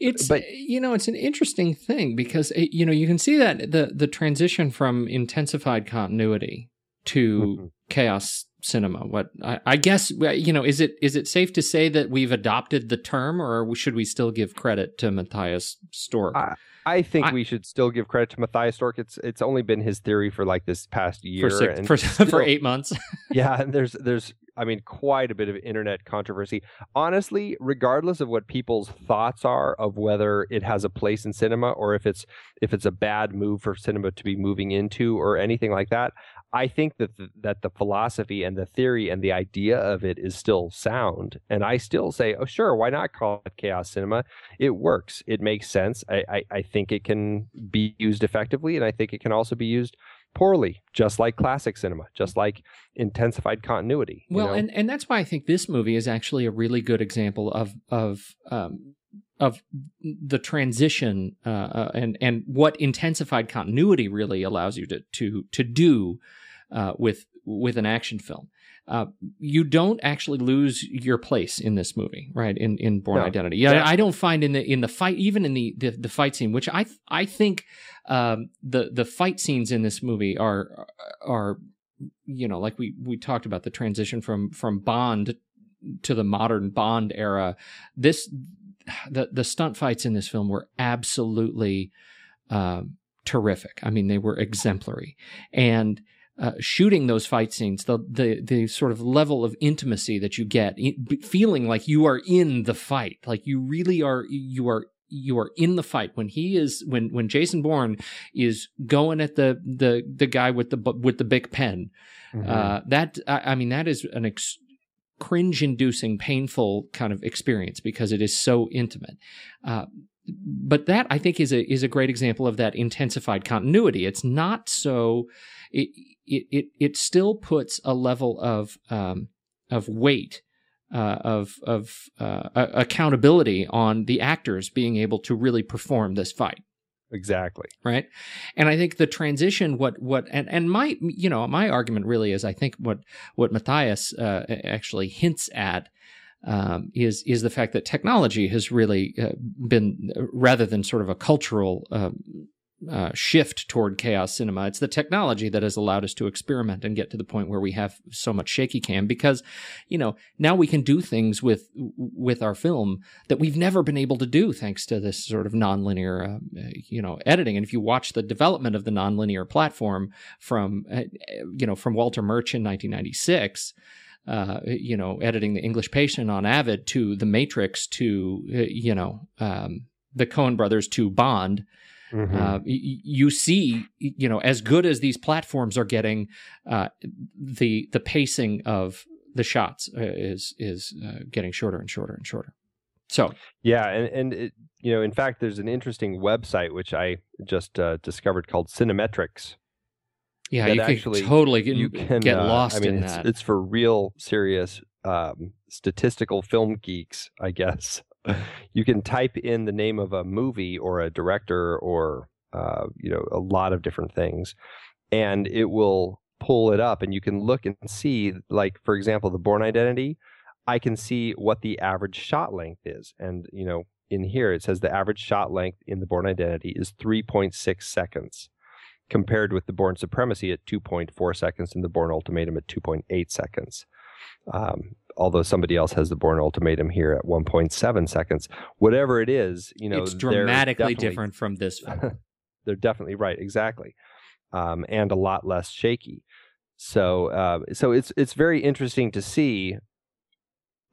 It's But- you know it's an interesting thing because it, you know you can see that the the transition from intensified continuity to Mhm. chaos cinema. What I, I guess you know is it is it safe to say that we've adopted the term, or should we still give credit to Matthias Stork? I- I think I- we should still give credit to Matthias Stork. It's it's only been his theory for like this past year, for six, and for, still- for eight months. yeah, and there's there's I mean quite a bit of internet controversy. Honestly, regardless of what people's thoughts are of whether it has a place in cinema or if it's if it's a bad move for cinema to be moving into or anything like that, I think that the, that the philosophy and the theory and the idea of it is still sound, and I still say, oh sure, why not call it chaos cinema? It works. It makes sense. I, I, I think it can be used effectively, and I think it can also be used poorly, just like classic cinema, just like intensified continuity. you Well, know? and, and that's why I think this movie is actually a really good example of of um, of the transition uh, uh, and and what intensified continuity really allows you to to to do uh, with with an action film. Uh, you don't actually lose your place in this movie, right? In in Bourne No. Identity, yeah, Yeah. I don't find in the in the fight, even in the the, the fight scene, which I I think um, the the fight scenes in this movie are are you know like we we talked about the transition from from Bond to the modern Bond era. This the the stunt fights in this film were absolutely um, terrific. I mean, they were exemplary, and uh, shooting those fight scenes, the the the sort of level of intimacy that you get, feeling like you are in the fight, like you really are, you are. You are in the fight when he is when when Jason Bourne is going at the the the guy with the with the big pen. Mhm. Uh, that I, I mean, that is an ex- cringe-inducing, painful kind of experience because it is so intimate. Uh, but that I think is a is a great example of that intensified continuity. It's not so. It it it, it still puts a level of um, of weight uh, of of uh, accountability on the actors being able to really perform this fight. Exactly. Right. And I think the transition, what, what, and, and my, you know, my argument really is I think what, what Matthias uh, actually hints at um, is is the fact that technology has really uh, been rather than sort of a cultural uh, uh, shift toward chaos cinema. It's the technology that has allowed us to experiment and get to the point where we have so much shaky cam because, you know, now we can do things with with our film that we've never been able to do thanks to this sort of nonlinear, uh, you know, editing. And if you watch the development of the nonlinear platform from, uh, you know, from Walter Murch in 1996 uh, you know, editing the English Patient on Avid to The Matrix to, uh, you know, um, the Coen brothers to Bond. Mm-hmm. Uh, y- you see, you know, as good as these platforms are getting, uh, the the pacing of the shots uh, is is uh, getting shorter and shorter and shorter. So yeah, and and it, you know, in fact, there's an interesting website which I just discovered called Cinemetrics. yeah, you actually totally get, you can, get uh, lost I mean, in it's, that. It's for real serious um, statistical film geeks, I guess. you can type in the name of a movie or a director or uh, you know a lot of different things, and it will pull it up, and you can look and see, like for example, the Bourne Identity. I can see what the average shot length is, and you know in here it says the average shot length in the Bourne Identity is 3.6 seconds compared with the Bourne Supremacy at 2.4 seconds and the Bourne Ultimatum at 2.8 seconds. Um, although somebody else has the Bourne Ultimatum here at 1.7 seconds. Whatever it is, you know, it's dramatically different from this film. they're definitely right, exactly, um, and a lot less shaky. So, uh, so it's it's very interesting to see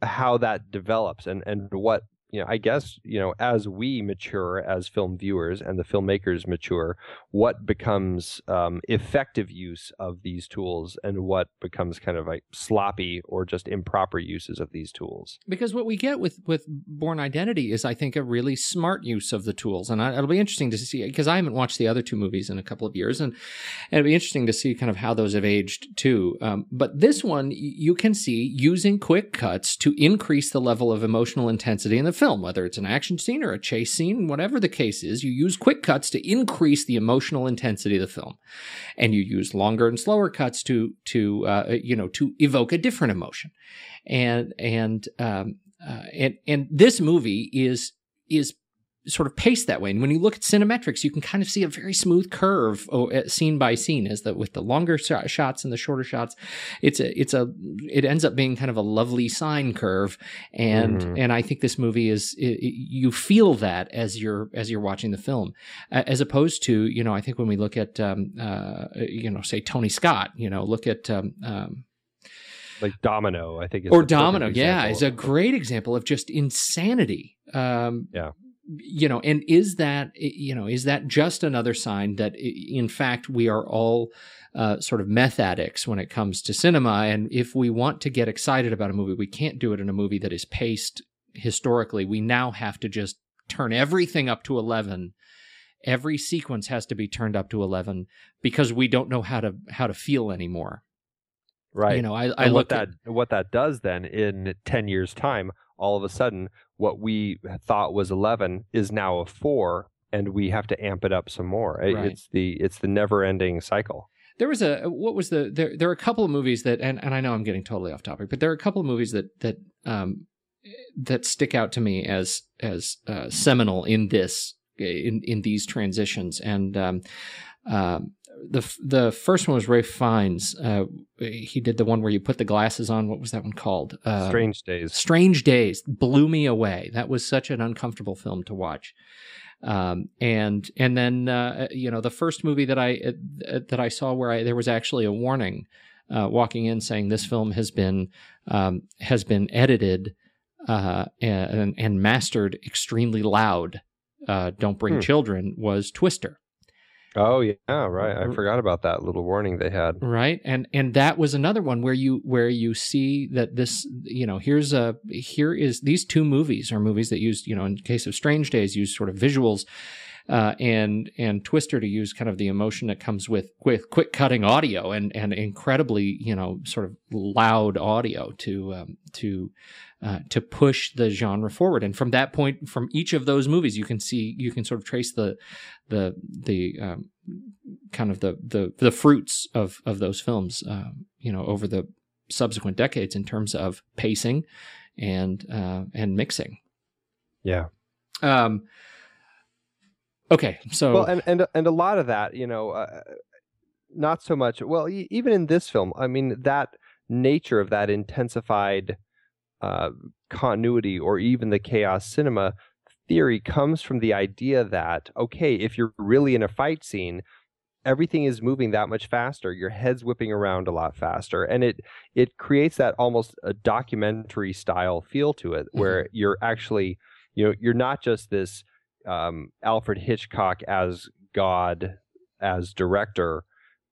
how that develops and and what you know, I guess, you know, as we mature as film viewers and the filmmakers mature, what becomes um, effective use of these tools and what becomes kind of like sloppy or just improper uses of these tools. Because what we get with with Bourne Identity is, I think, a really smart use of the tools, and I, it'll be interesting to see because I haven't watched the other two movies in a couple of years, and, and it'll be interesting to see kind of how those have aged too. Um, but this one, you can see using quick cuts to increase the level of emotional intensity in the film, whether it's an action scene or a chase scene, whatever the case is, you use quick cuts to increase the emotional intensity of the film. And you use longer and slower cuts to, to, uh, you know, to evoke a different emotion. And, and, um, uh, and, and this movie is, is sort of paced that way. And when you look at cinemetrics, you can kind of see a very smooth curve oh, uh, scene by scene as that with the longer shots and the shorter shots. It's a, it's a, it ends up being kind of a lovely sine curve. And, mm-hmm. and I think this movie is, it, you feel that as you're, as you're watching the film, as opposed to, you know, I think when we look at, um, uh, you know, say Tony Scott, you know, look at, um, um, like Domino, I think, or Domino, yeah, is a great example of just insanity. Um, yeah, you know, and is that, you know, is that just another sign that in fact we are all uh, sort of meth addicts when it comes to cinema? And if we want to get excited about a movie, we can't do it in a movie that is paced historically. We now have to just turn everything up to 11 every sequence has to be turned up to 11 because we don't know how to how to feel anymore right you know i, I what that at, what that does then in 10 years time all of a sudden what we thought was 11 is now a 4 and we have to amp it up some more. Right. it's the it's the never ending cycle. There was a what was the there there are a couple of movies that and, and I know I'm getting totally off topic but there are a couple of movies that that um that stick out to me as as uh, seminal in this in in these transitions. And um, um the the first one was Ralph Fiennes. Uh, he did the one where you put the glasses on. What was that one called? Uh, Strange Days. Strange Days blew me away. That was such an uncomfortable film to watch. Um, and and then uh, you know the first movie that I uh, that I saw where I, there was actually a warning uh, walking in saying this film has been um, has been edited uh, and, and mastered extremely loud. don't bring hmm. children was Twister Oh yeah, right. I forgot about that little warning they had. right and and that was another one where you where you see that this you know here's a here is these two movies are movies that use you know in case of strange days use sort of visuals uh, and and Twister to use kind of the emotion that comes with with quick cutting audio and and incredibly you know sort of loud audio to um, to uh, to push the genre forward. And from that point, from each of those movies, you can see you can sort of trace the the the um, kind of the the the fruits of of those films, uh, you know, over the subsequent decades in terms of pacing and uh, and mixing. Yeah. Um, okay, so Well, and and and a lot of that, you know, uh, not so much. Well, e- even in this film, I mean, that nature of that intensified uh, continuity, or even the chaos cinema theory, comes from the idea that okay, if you're really in a fight scene. Everything is moving that much faster. Your head's whipping around a lot faster, and it it creates that almost a documentary style feel to it, where you're actually, you know, you're not just this um, Alfred Hitchcock as God, as director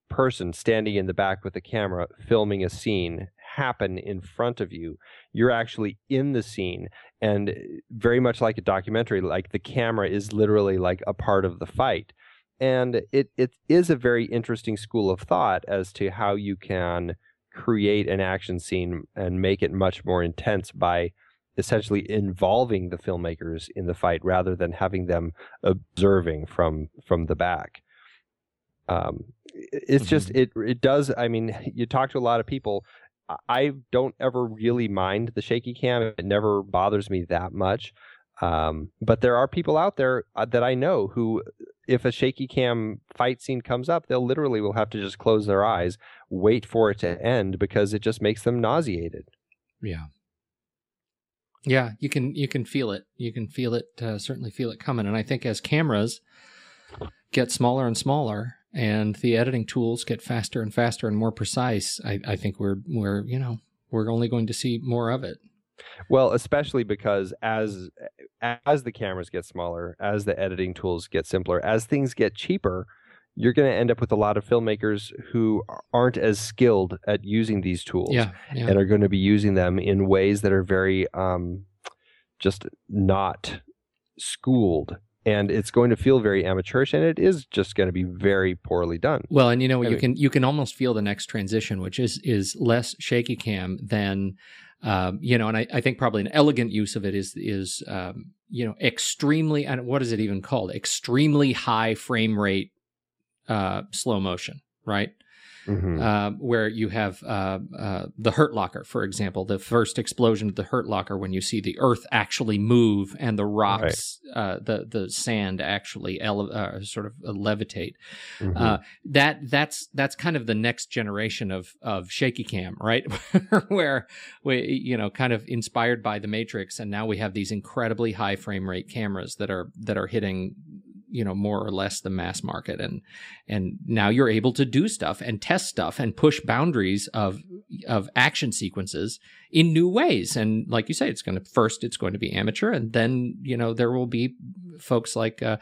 person standing in the back with the camera filming a scene happen in front of you. You're actually in the scene, and very much like a documentary, like the camera is literally like a part of the fight. And it, it is a very interesting school of thought as to how you can create an action scene and make it much more intense by essentially involving the filmmakers in the fight rather than having them observing from from the back. Um, it's just it it does. I mean, you talk to a lot of people. I- I don't ever really mind the shaky cam. It never bothers me that much. Um, but there are people out there uh, that I know who, if a shaky cam fight scene comes up, they'll literally will have to just close their eyes, wait for it to end because it just makes them nauseated. Yeah. Yeah, you can you can feel it. You can feel it. Uh, certainly feel it coming. And I think as cameras get smaller and smaller, and the editing tools get faster and faster and more precise, I, I think we're we're you know we're only going to see more of it. Well, especially because as as the cameras get smaller, as the editing tools get simpler, as things get cheaper, you're going to end up with a lot of filmmakers who aren't as skilled at using these tools Yeah, yeah. and are going to be using them in ways that are very um, just not schooled. And it's going to feel very amateurish, and it is just going to be very poorly done. Well, and you know I you mean- can you can almost feel the next transition, which is is less shaky cam than um, you know, and I, I think probably an elegant use of it is is um, you know extremely and what is it even called? Extremely high frame rate uh, slow motion, right? Mhm. uh, where you have uh, uh, the Hurt Locker, for example, the first explosion of the Hurt Locker when you see the Earth actually move and the rocks, uh, the the sand actually ele- uh, sort of levitate. Mhm. Uh, that that's that's kind of the next generation of of shaky cam, right? Where we you know kind of inspired by the Matrix, and now we have these incredibly high frame rate cameras that are that are hitting you know more or less the mass market. And and now you're able to do stuff and test stuff and push boundaries of of action sequences in new ways. And like you say it's going to first it's going to be amateur and then you know there will be folks like uh,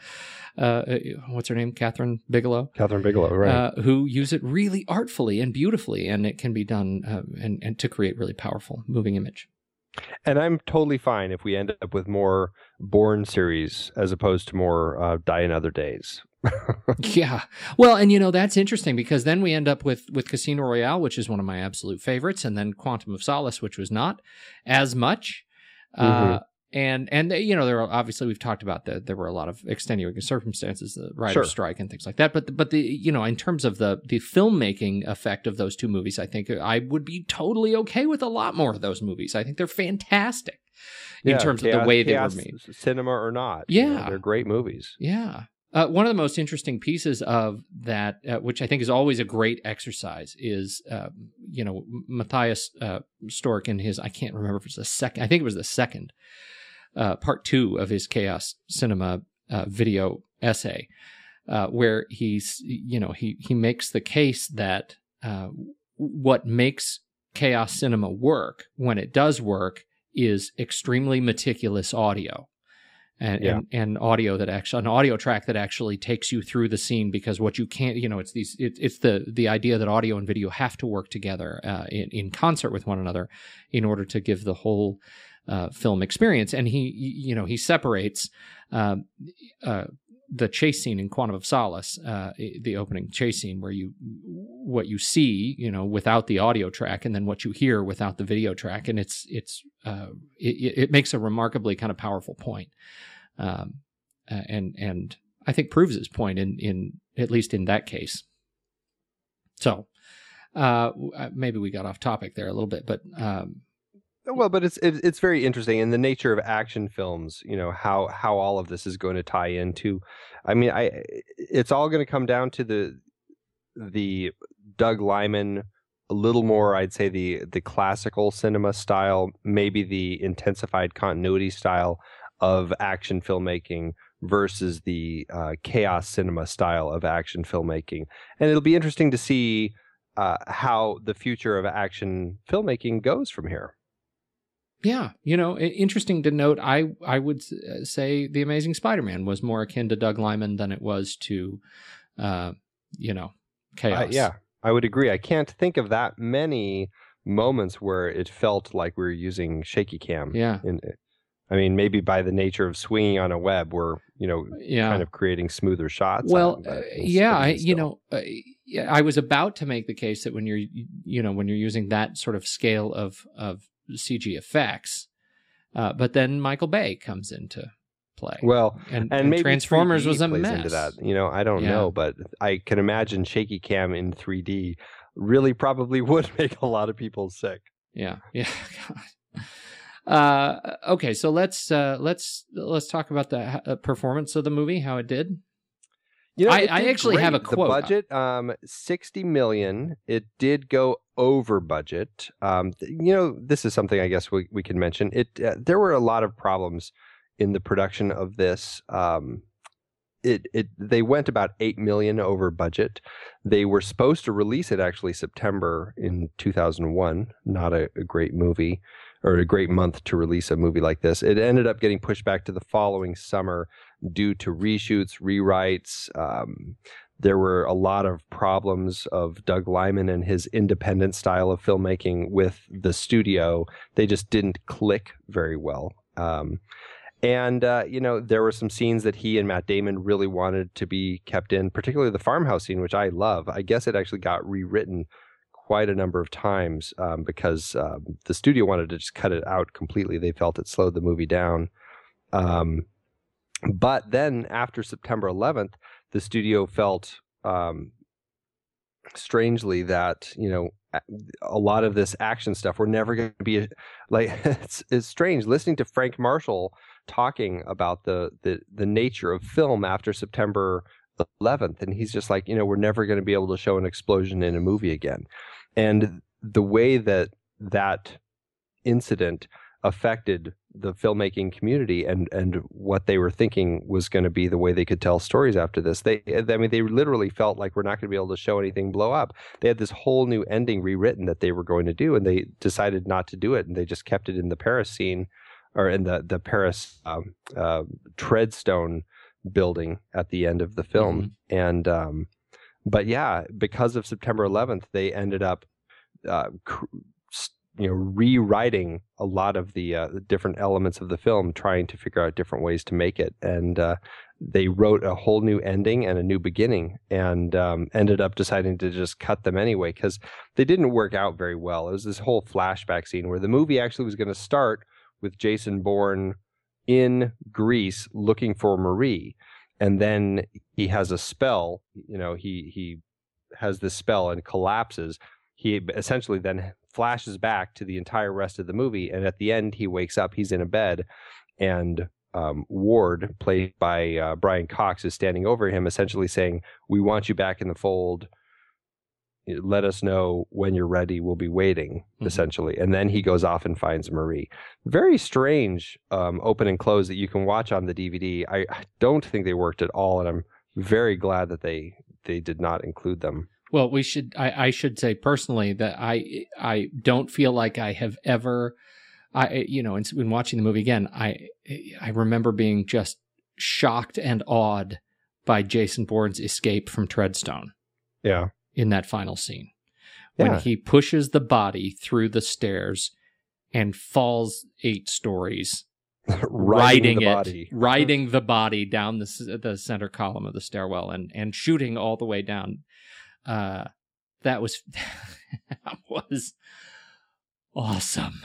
uh what's her name? Kathryn Bigelow? Kathryn Bigelow, right? uh, who use it really artfully and beautifully. And it can be done uh, and and to create really powerful moving image And I'm totally fine if we end up with more Bourne series as opposed to more uh, Die Another Days. Yeah. Well, and you know that's interesting because then we end up with with Casino Royale, which is one of my absolute favorites, and then Quantum of Solace, which was not as much. Uh, and and you know there are obviously we've talked about that there were a lot of extenuating circumstances, the writer's Sure. strike and things like that. But but the you know in terms of the the filmmaking effect of those two movies, I think I would be totally okay with a lot more of those movies. I think they're fantastic in Yeah, terms of the way they were made. cinema or not. you know, Yeah. they're great movies. Yeah. Uh, one of the most interesting pieces of that, uh, which I think is always a great exercise, is uh, you know Matthias uh, Stork in his I can't remember if it's the second I think it was the second uh, part two of his Chaos Cinema uh, video essay, uh, where he's you know he he makes the case that uh, what makes Chaos Cinema work when it does work is extremely meticulous audio and, Yeah. and and audio that actually an audio track that actually takes you through the scene because what you can't you know it's these it, it's the the idea that audio and video have to work together uh, in in concert with one another in order to give the whole uh, film experience and he you know he separates um, uh, the chase scene in Quantum of Solace, uh, the opening chase scene, where you what you see, you know, without the audio track, and then what you hear without the video track, and it's it's uh, it, it makes a remarkably kind of powerful point, um, uh, and and I think proves his point in in at least in that case. So uh, maybe we got off topic there a little bit, but um, Well, but it's it's very interesting in the nature of action films. You know how how all of this is going to tie into. I mean, I it's all going to come down to the the Doug Liman a little more. I'd say the the classical cinema style, maybe the intensified continuity style of action filmmaking versus the uh, chaos cinema style of action filmmaking, and it'll be interesting to see uh, how the future of action filmmaking goes from here. Yeah, you know, interesting to note. I I would uh, say the Amazing Spider-Man was more akin to Doug Liman than it was to, uh, you know, chaos. Uh, yeah, I would agree. I can't think of that many moments where it felt like we were using shaky cam. yeah, In, I mean, maybe by the nature of swinging on a web, we're you know yeah. kind of creating smoother shots. well, out, uh, yeah, I, you know, uh, yeah, I was about to make the case that when you're, you know, when you're using that sort of scale of of CG effects, uh, but then Michael Bay comes into play. Well, and, and and maybe Transformers 3D was a mess. into that. You know, I don't Yeah. know, but I can imagine shaky cam in 3D really probably would make a lot of people sick. Yeah, yeah. uh, okay, so let's uh, let's let's talk about the uh, performance of the movie, how it did. You know, I- I actually have a quote. The budget, um, sixty million. It did go over budget. Um, you know, this is something I guess we we can mention. It uh, there were a lot of problems in the production of this. Um, it it they went about eight million over budget. They were supposed to release it actually September in two thousand one. Not a, a great movie or a great month to release a movie like this. It ended up getting pushed back to the following summer due to reshoots, rewrites. Um, there were a lot of problems of Doug Liman and his independent style of filmmaking with the studio. They just didn't click very well. Um, and, uh, you know, there were some scenes that he and Matt Damon really wanted to be kept in, particularly the farmhouse scene, which I love. I guess it actually got rewritten quite a number of times um, because um, the studio wanted to just cut it out completely. They felt it slowed the movie down. Um, but then after September 11th, the studio felt um, strangely that you know a- lot of this action stuff we're never going to be like it's, it's strange listening to Frank Marshall talking about the the the nature of film after September 11th and he's just like you know we're never going to be able to show an explosion in a movie again. And the way that that incident affected the filmmaking community and and what they were thinking was going to be the way they could tell stories after this. They i mean they literally felt like we're not going to be able to show anything blow up. They had this whole new ending rewritten that they were going to do and they decided not to do it and they just kept it in the paris scene or in the the paris um, uh, treadstone building at the end of the film. And um but yeah because of september 11th they ended up uh, cr- you know rewriting a lot of the, uh, the different elements of the film trying to figure out different ways to make it. And uh, they wrote a whole new ending and a new beginning and um, ended up deciding to just cut them anyway because they didn't work out very well. It was this whole flashback scene where the movie actually was going to start with jason bourne in greece looking for marie. And then he has a spell you know he he has this spell and collapses. He essentially then flashes back to the entire rest of the movie and at the end he wakes up he's in a bed and um, ward played by uh, brian cox is standing over him essentially saying we want you back in the fold. Let us know when you're ready. We'll be waiting Mhm. essentially. And then he goes off and finds marie. Very strange um, open and close that you can watch on the dvd I, I don't think they worked at all and i'm very glad that they they did not include them Well, we should. I, I should say personally that I I don't feel like I have ever I you know in, in watching the movie again, I I remember being just shocked and awed by Jason Bourne's escape from Treadstone Yeah. in that final scene when Yeah. he pushes the body through the stairs and falls eight stories, Riding the it, body. riding the body down the the center column of the stairwell, and and shooting all the way down. Uh, that was that was awesome.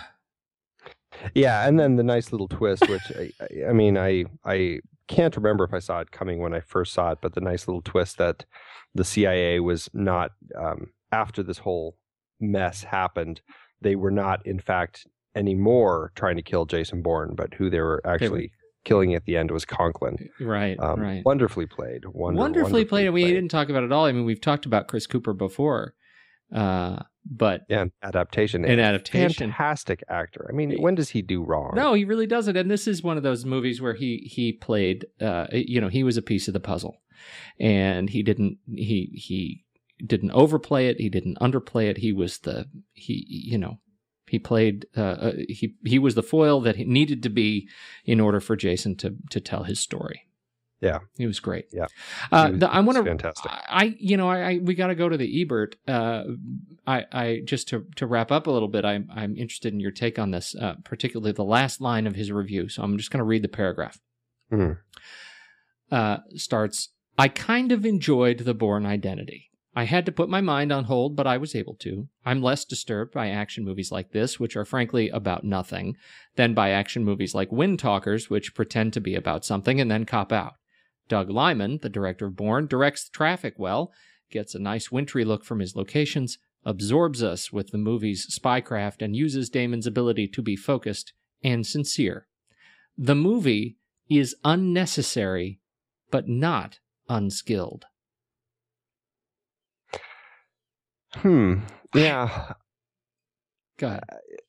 Yeah, and then the nice little twist, which I, I- I mean, I I can't remember if I saw it coming when I first saw it, but the nice little twist that the CIA was not um, after this whole mess happened, they were not in fact anymore trying to kill Jason Bourne, but who they were actually killing at the end was Conklin. Right, Um, right. Wonderfully played. Wonder, wonderfully played. And we didn't talk about it at all. I mean, we've talked about Chris Cooper before, uh, but Yeah, adaptation. an adaptation. Fantastic actor. I mean, when does he do wrong? No, he really doesn't. And this is one of those movies where he he played. Uh, you know, he was a piece of the puzzle, and he didn't he he didn't overplay it. He didn't underplay it. He was the he you know he played uh, uh, he he was the foil that he needed to be in order for Jason to to tell his story. Yeah. he was great. Yeah. uh, was- the, I want to fantastic. I, you know, I, I we got to go to the Ebert. Uh, I, I just to to wrap up a little bit. I'm I'm interested in your take on this, uh, particularly the last line of his review. So I'm just going to read the paragraph. Uh, starts. I kind of enjoyed the Bourne Identity. I had to put my mind on hold, but I was able to. I'm less disturbed by action movies like this, which are frankly about nothing, than by action movies like Windtalkers, which pretend to be about something and then cop out. Doug Liman, the director of Bourne, directs the traffic well, gets a nice wintry look from his locations, absorbs us with the movie's spycraft, and uses Damon's ability to be focused and sincere. The movie is unnecessary, but not unskilled. Hmm. Yeah. Go ahead.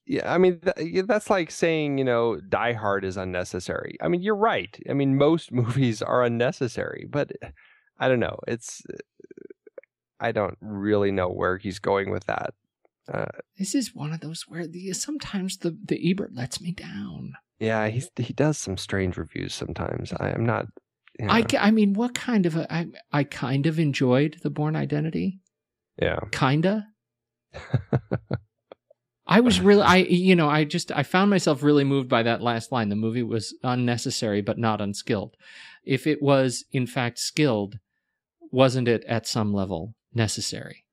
Yeah, I mean th- that's like saying you know Die Hard is unnecessary. I mean you're right. I mean most movies are unnecessary, but I don't know. It's I don't really know where he's going with that. Uh, This is one of those where the sometimes the the Ebert lets me down. yeah, he's he does some strange reviews sometimes. I am not. Yeah, I, I mean, what kind of a I I kind of enjoyed the Bourne Identity. Yeah. Kinda. I was really I you know I just I found myself really moved by that last line. The movie was unnecessary but not unskilled. If it was in fact skilled, wasn't it at some level necessary?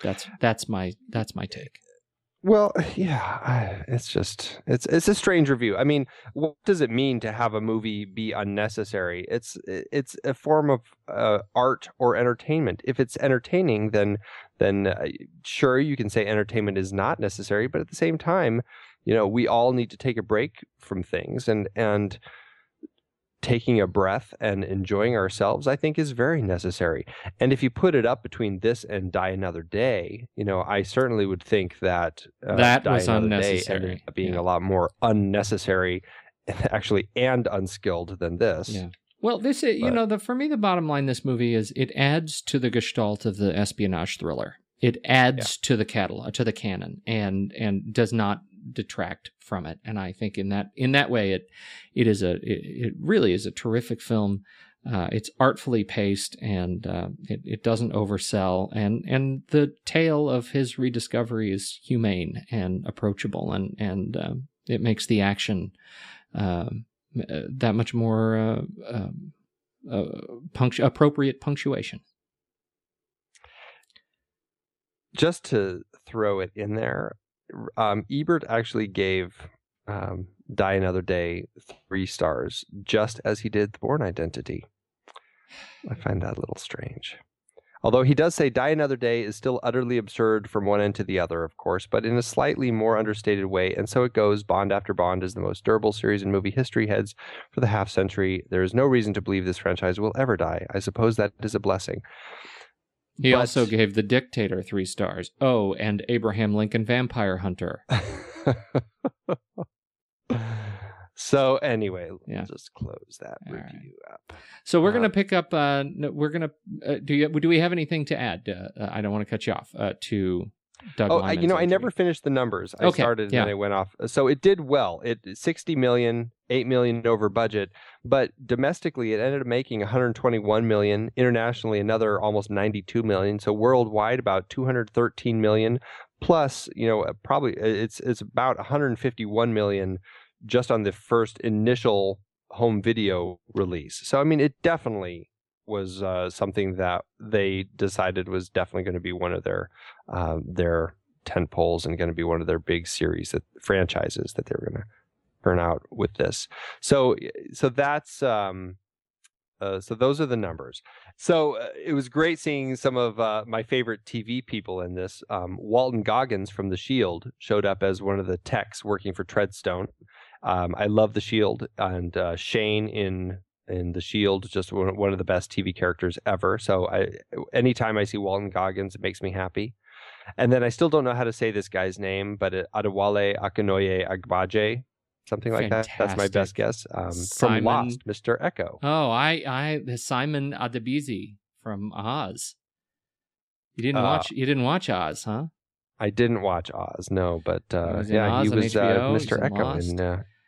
That's that's my that's my take. Well, yeah, I- it's just it's it's a strange review. I mean, what does it mean to have a movie be unnecessary? It's it's a form of uh, art or entertainment. If it's entertaining, then then uh, sure you can say entertainment is not necessary, but at the same time, you know, we all need to take a break from things and and taking a breath and enjoying ourselves i think is very necessary and if you put it up between this and die another day you know i certainly would think that uh, That Die was Another Day unnecessary, ended up being yeah. a lot more unnecessary actually and unskilled than this Yeah. Well, this is, you know, the for me the bottom line this movie is it adds to the gestalt of the espionage thriller. It adds to the catalog to the canon and and does not detract from it. And I think in that in that way it it is a it, it really is a terrific film. Uh, it's artfully paced and uh, it, it doesn't oversell and and the tale of his rediscovery is humane and approachable and and um, it makes the action um, uh, that much more uh, um, uh, punctu- appropriate punctuation. just to throw it in there um, ebert actually gave um, die another day three stars just as he did the bourne identity. I find that a little strange. Although he does say die another day is still utterly absurd from one end to the other of course but in a slightly more understated way and so it goes bond after bond is the most durable series in movie history heads for the half century. There is no reason to believe this franchise will ever die. I suppose that is a blessing He But- also gave The Dictator three stars. Oh, and Abraham Lincoln Vampire Hunter. so anyway, Yeah. let's just close that All right. review up. So we're gonna pick up. Uh, we're gonna. Uh, do you do we have anything to add? Uh, uh, I don't want to cut you off. Uh, to Doug Oh, I, you know, I never finished the numbers. I Okay, started and yeah. then I went off. So it did well. It 60 million, 8 million over budget, but domestically it ended up making 121 million, internationally another almost 92 million. So worldwide about 213 million plus, you know, probably it's it's about 151 million just on the first initial home video release. So I mean, it definitely was uh, something that they decided was definitely going to be one of their uh, their tent poles and going to be one of their big series that franchises that they were going to turn out with this. So so that's um, uh, so those are the numbers. So uh, it was great seeing some of uh, my favorite TV people in this. Um, Walton Goggins from The Shield showed up as one of the techs working for Treadstone. Um, I love The Shield and uh, Shane in in The Shield, just one, of the best TV characters ever. So I, anytime I see Walton Goggins, it makes me happy. And then I still don't know how to say this guy's name, but uh, Adewale Akinoye Agbaje, something like that. That's my best guess. Um, from Lost, Mr. Eko. Oh, I, I, Simon Adebisi from Oz. You didn't Uh, watch. You didn't watch Oz, huh? I didn't watch Oz, no, but uh, yeah, he was uh, he's Mr. in Eko, Lost.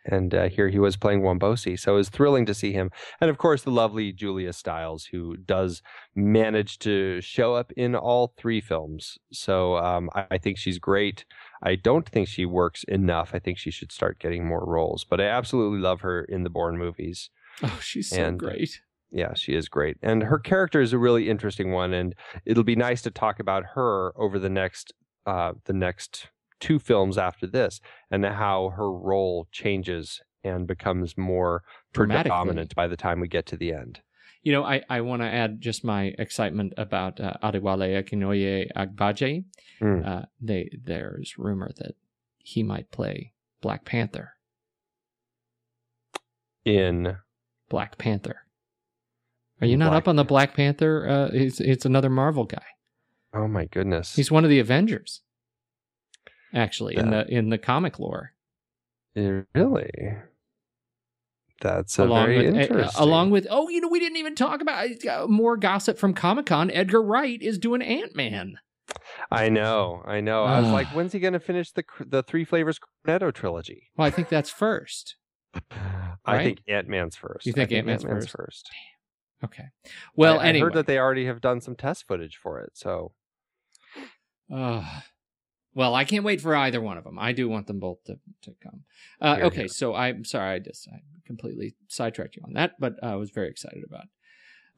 And uh, here he was playing Wombosi. So it was thrilling to see him, and of course the lovely Julia Stiles, who does manage to show up in all three films. So um, I, I think she's great. I don't think she works enough. I think she should start getting more roles, but I absolutely love her in the Bourne movies. Oh, she's so And- great. Yeah, she is great. And her character is a really interesting one and it'll be nice to talk about her over the next uh the next two films after this and how her role changes and becomes more predominant by the time we get to the end. You know, I, I want to add just my excitement about uh, Adewale Akinoye Agbaje. Mm. Uh, they there's rumor that he might play Black Panther. In Black Panther. Are you not Black up on the Black Panther? Uh, it's it's another Marvel guy. oh my goodness. He's one of the Avengers. Actually, in the in the comic lore, Eh, really? That's a along very with uh, interesting. along with oh, you know, we didn't even talk about uh, more gossip from Comic Con. Edgar Wright is doing Ant Man. I know, I know. I was like, when's he going to finish the the Three Flavors Cornetto trilogy? Well, I think that's first. I think Ant Man's first. You I think Ant-Man's Ant-Man's first? first? Okay. Well, I, I heard that they already have done some test footage for it. So Uh, well, I can't wait for either one of them. I do want them both to, to come. Uh, Here, okay, here. so I'm sorry, I just I completely sidetracked you on that, but I was very excited about.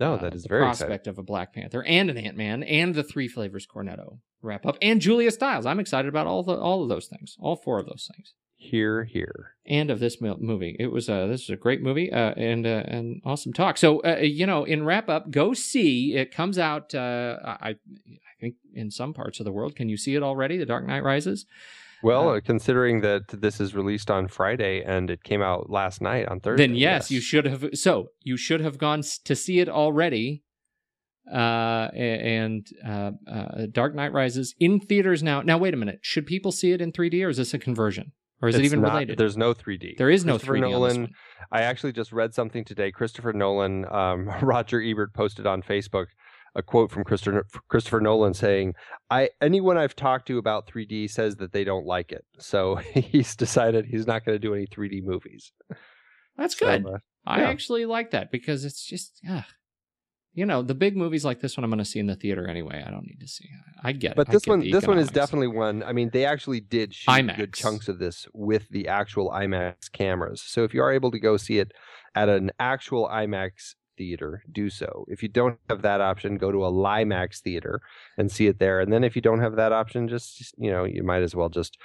no, uh, that is the very prospect exciting. of a Black Panther and an Ant Man and the Three Flavors Cornetto wrap up and Julia Stiles. I'm excited about all the all of those things, all four of those things, Here, here. and of this movie. It was uh, this is a great movie uh, and uh, an awesome talk. So uh, you know, in wrap up, go see. It comes out. Uh, I I think in some parts of the world. Can you see it already? The Dark Knight Rises. Well, Uh, considering that this is released on Friday and it came out last night on Thursday, then yes, you should have. So you should have gone to see it already. Uh, and uh, uh, Dark Knight Rises in theaters now. Now wait a minute. Should people see it in 3D or is this a conversion or is it even not- related? There's no 3D. there is no 3D on this Nolan. I actually just read something today. Christopher Nolan, um, Roger Ebert posted on Facebook a quote from Christopher, Christopher Nolan saying, "I anyone I've talked to about 3D says that they don't like it, so he's decided he's not going to do any 3D movies." That's So, good. uh, I yeah. actually like that because it's just, ugh. you know, the big movies like this one I'm going to see in the theater anyway. I don't need to see. I get it. but this get one, this one is definitely one. I mean, they actually did shoot IMAX. good chunks of this with the actual IMAX cameras. So if you are able to go see it at an actual IMAX theater, do so. If you don't have that option, go to a Limax theater and see it there. And then if you don't have that option, just you know, you might as well just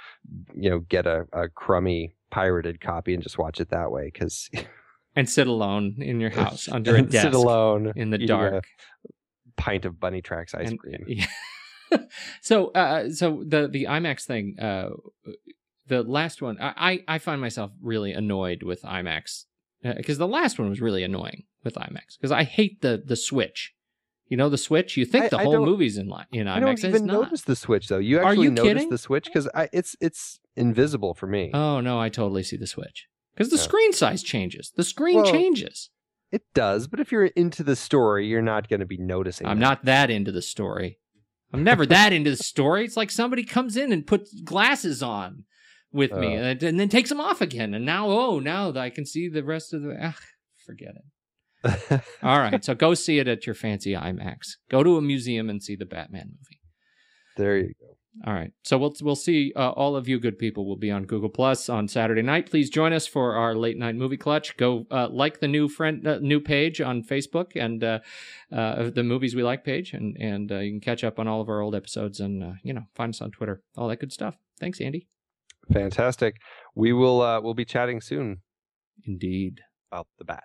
you know get a, a crummy pirated copy and just watch it that way because and sit alone in your house under a desk sit alone in the dark. pint of Bunny Tracks ice And- cream. yeah. so, uh, so the the IMAX thing, uh, the last one, I I I find myself really annoyed with IMAX because the last one was really annoying with IMAX because I hate the the switch. You know the switch. You think I- the I whole movie's in li- in IMAX. I don't even not. notice the switch though. You actually you notice kidding? the switch because it's it's invisible for me. Oh no, I totally see the switch because the screen size changes. The screen Well, changes. It does, but if you're into the story, you're not going to be noticing. I'm that. not that into the story. I'm never that into the story. It's like somebody comes in and puts glasses on with me Uh. and, and then takes them off again. And now, oh, now I can see the rest of the. Ah, forget it. All right. So go see it at your fancy IMAX. Go to a museum and see the Batman movie. there you go. All right. So we'll we'll see. Uh, all of you good people will be on Google Plus on Saturday night. Please join us for our late night movie clutch. Go uh, like the new friend uh, new page on Facebook and uh, uh, the movies we like page, and and uh, you can catch up on all of our old episodes and uh, you know find us on Twitter, all that good stuff. Thanks, Andy. Fantastic. We will uh, we'll be chatting soon Indeed. about the bat.